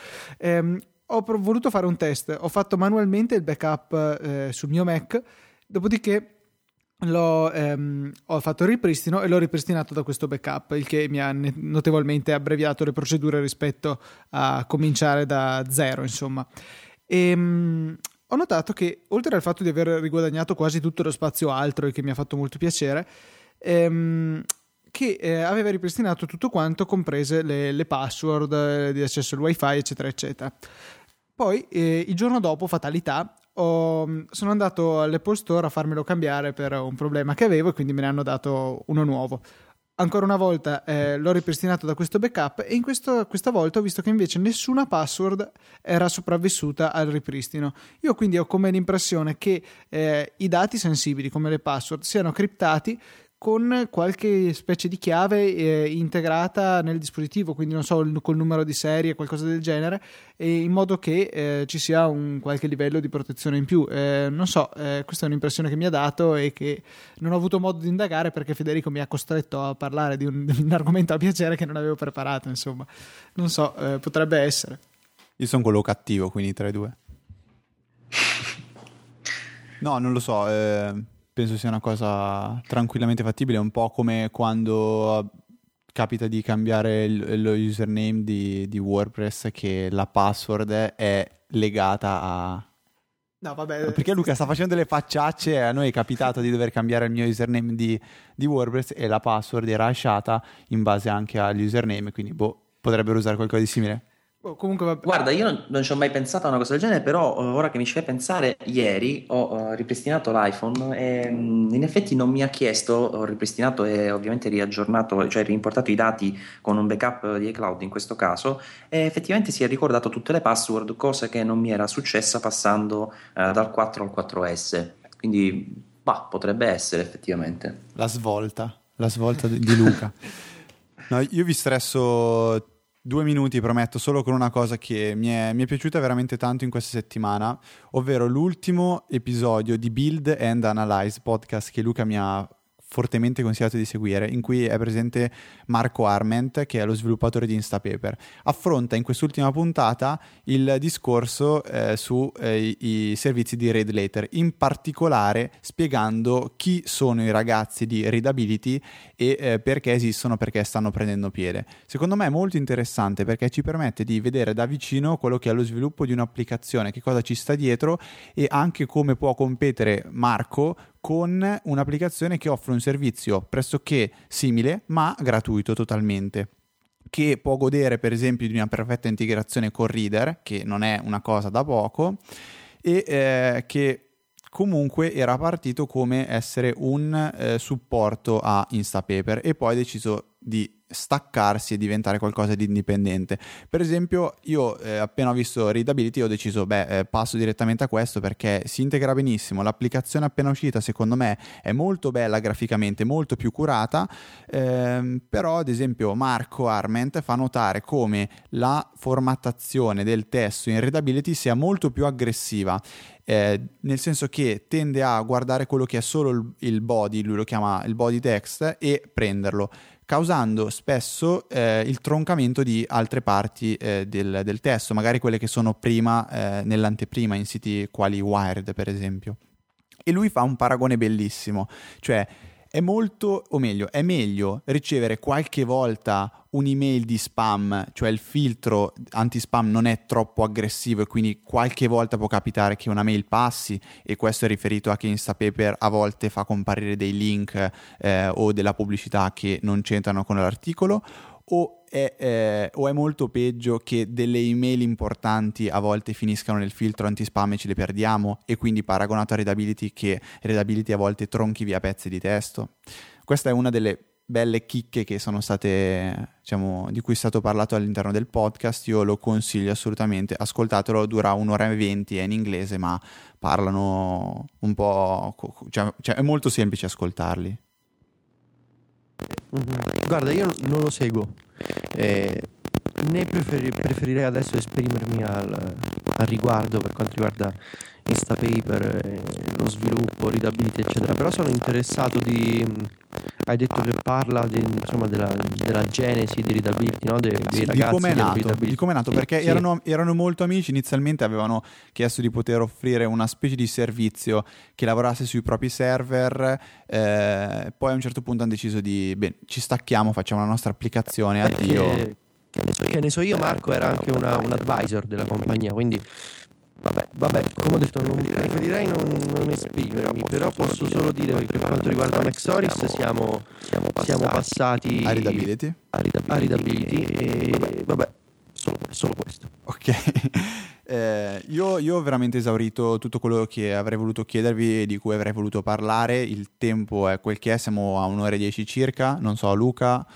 Ho voluto fare un test, ho fatto manualmente il backup eh, sul mio Mac, dopodiché ehm, ho fatto il ripristino e l'ho ripristinato da questo backup, il che mi ha notevolmente abbreviato le procedure rispetto a cominciare da zero, insomma. E, ehm, ho notato che oltre al fatto di aver riguadagnato quasi tutto lo spazio altro e che mi ha fatto molto piacere, ehm, che eh, aveva ripristinato tutto quanto, comprese le, le password eh, di accesso al wifi, eccetera, eccetera. Poi eh, il giorno dopo, fatalità, ho, sono andato all'Apple Store a farmelo cambiare per un problema che avevo e quindi me ne hanno dato uno nuovo. Ancora una volta eh, l'ho ripristinato da questo backup e in questo, questa volta ho visto che invece nessuna password era sopravvissuta al ripristino. Io quindi ho come l'impressione che eh, i dati sensibili come le password siano criptati con qualche specie di chiave eh, integrata nel dispositivo, quindi non so, col numero di serie, qualcosa del genere, in modo che eh, ci sia un qualche livello di protezione in più. Eh, non so, eh, questa è un'impressione che mi ha dato e che non ho avuto modo di indagare perché Federico mi ha costretto a parlare di un, di un argomento a piacere che non avevo preparato, insomma. Non so, eh, potrebbe essere. Io sono quello cattivo, quindi tra i due. No, non lo so. Eh penso sia una cosa tranquillamente fattibile, un po' come quando capita di cambiare il, lo username di, di, WordPress che la password è legata a... No, vabbè. Perché Luca sta facendo delle facciacce e a noi è capitato di dover cambiare il mio username di, di WordPress e la password era lasciata in base anche agli username, quindi boh, potrebbero usare qualcosa di simile. Oh, comunque, vabbè. Guarda, io non, non, ci ho mai pensato a una cosa del genere, però uh, ora che mi ci fai pensare, ieri ho uh, ripristinato l'iPhone e um, in effetti non mi ha chiesto, ho ripristinato e ovviamente riaggiornato, cioè rimportato i dati con un backup di iCloud in questo caso, e effettivamente si è ricordato tutte le password, cosa che non mi era successa passando uh, dal 4 al 4S. Quindi, bah, potrebbe essere effettivamente. La svolta, la svolta di Luca. No, io vi stresso due minuti, prometto, solo con una cosa che mi è, mi è, piaciuta veramente tanto in questa settimana, ovvero l'ultimo episodio di Build and Analyze podcast che Luca mi ha fortemente consigliato di seguire, in cui è presente Marco Arment, che è lo sviluppatore di Instapaper. Affronta in quest'ultima puntata il discorso eh, sui eh, servizi di Read Later, in particolare spiegando chi sono i ragazzi di Readability e eh, perché esistono, perché stanno prendendo piede. Secondo me è molto interessante perché ci permette di vedere da vicino quello che è lo sviluppo di un'applicazione, che cosa ci sta dietro e anche come può competere Marco con un'applicazione che offre un servizio pressoché simile ma gratuito totalmente che può godere per esempio di una perfetta integrazione con Reader, che non è una cosa da poco, e eh, che comunque era partito come essere un eh, supporto a Instapaper e poi ha deciso di staccarsi e diventare qualcosa di indipendente. Per esempio, io eh, appena ho visto Readability ho deciso, beh, eh, passo direttamente a questo perché si integra benissimo. L'applicazione appena uscita, secondo me, è molto bella graficamente, molto più curata, ehm, però ad esempio Marco Arment fa notare come la formattazione del testo in Readability sia molto più aggressiva eh, nel senso che tende a guardare quello che è solo il, il, body, lui lo chiama il body text, e prenderlo causando spesso eh, il troncamento di altre parti eh, del, del, testo, magari quelle che sono prima eh, nell'anteprima in siti quali Wired per esempio. E lui fa un paragone bellissimo, cioè è molto, o meglio, è meglio ricevere qualche volta un'email di spam, cioè il filtro anti-spam non è troppo aggressivo e quindi qualche volta può capitare che una mail passi e questo è riferito a che Instapaper a volte fa comparire dei link eh, o della pubblicità che non c'entrano con l'articolo o è, eh, o è, molto peggio che delle email importanti a volte finiscano nel filtro anti-spam e ce le perdiamo e quindi paragonato a Readability che Readability a volte tronchi via pezzi di testo. Questa è una delle belle chicche che sono state, diciamo, di cui è stato parlato all'interno del podcast, io lo consiglio assolutamente, ascoltatelo, dura un'ora e venti, è in inglese, ma parlano un po', cioè, cioè è molto semplice ascoltarli. Mm-hmm. Guarda, io non lo seguo, eh, né preferi- preferirei adesso esprimermi al, al riguardo per quanto riguarda Instapaper, eh, lo sviluppo, readability eccetera, però sono interessato di... Hai detto che parla di, insomma, della, della, genesi di readability, no? De, ragazzi di come è nato, di come è nato perché sì. erano, erano, molto amici, inizialmente avevano chiesto di poter offrire una specie di servizio che lavorasse sui propri server, eh, poi a un certo punto hanno deciso di, bene, ci stacchiamo, facciamo la nostra applicazione, addio. Che, che, ne so, che ne so io, Marco era anche una, un advisor della compagnia, quindi Vabbè, vabbè, come ho detto, non preferirei non, non esprimermi, però posso solo dire che per quanto riguarda Maxoris siamo, siamo, passati, siamo passati a readability, a readability e vabbè, solo, solo questo. Ok. Eh, io, io, ho veramente esaurito tutto quello che avrei voluto chiedervi e di cui avrei voluto parlare. Il tempo è quel che è, siamo a un'ora e dieci circa. Non so, Luca.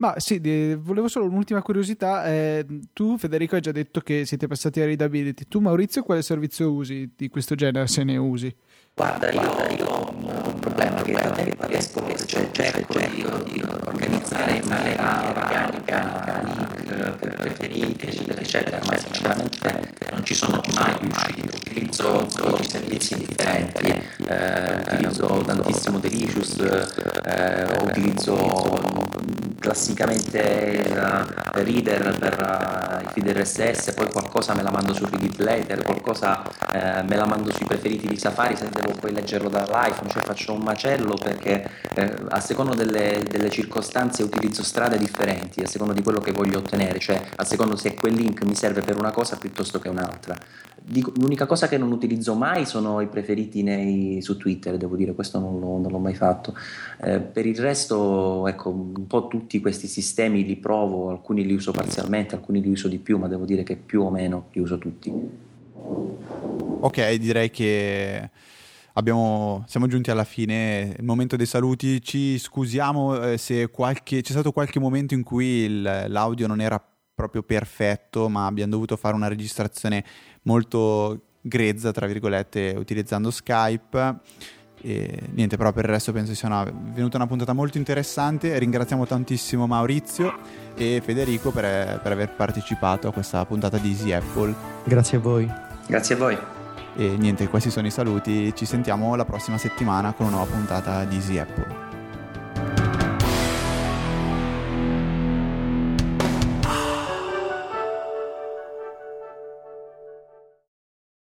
Ma sì, volevo solo un'ultima curiosità. Eh, tu, Federico, hai già detto che siete passati a readability. Tu, Maurizio, quale servizio usi di questo genere, se ne usi? Guarda, io, io ho un problema che è riesco, cioè cerco di, di organizzare in maniera organica link preferiti, eccetera, eccetera, ma sinceramente non ci sono mai riuscito. Utilizzo solo servizi differenti, eh, utilizzo tantissimo Delicious, eh, utilizzo classicamente il reader per uh, i feed RSS, poi qualcosa me la mando su Read It Later, qualcosa eh, me la mando sui preferiti di Safari se devo poi leggerlo dall'iPhone, cioè faccio un macello perché a secondo delle, delle, circostanze utilizzo strade differenti, a secondo di quello che voglio ottenere, cioè a secondo se quel link mi serve per una cosa piuttosto che un'altra. Dico, l'unica cosa che non utilizzo mai sono i preferiti nei, su Twitter, devo dire, questo non, lo, non l'ho mai fatto. Eh, per il resto, ecco, un po' tutti questi sistemi li provo, alcuni li uso parzialmente, alcuni li uso di più, ma devo dire che più o meno li uso tutti. Ok, direi che Abbiamo, siamo giunti alla fine, il momento dei saluti, ci scusiamo eh, se qualche, c'è stato qualche momento in cui il, l'audio non era proprio perfetto, ma abbiamo dovuto fare una registrazione molto grezza, tra virgolette, utilizzando Skype. E niente, però per il resto penso sia una, venuta una puntata molto interessante. Ringraziamo tantissimo Maurizio e Federico per, per aver partecipato a questa puntata di Easy Apple. Grazie a voi. Grazie a voi. E niente, questi sono i saluti. Ci sentiamo la prossima settimana con una nuova puntata di Easy Apple.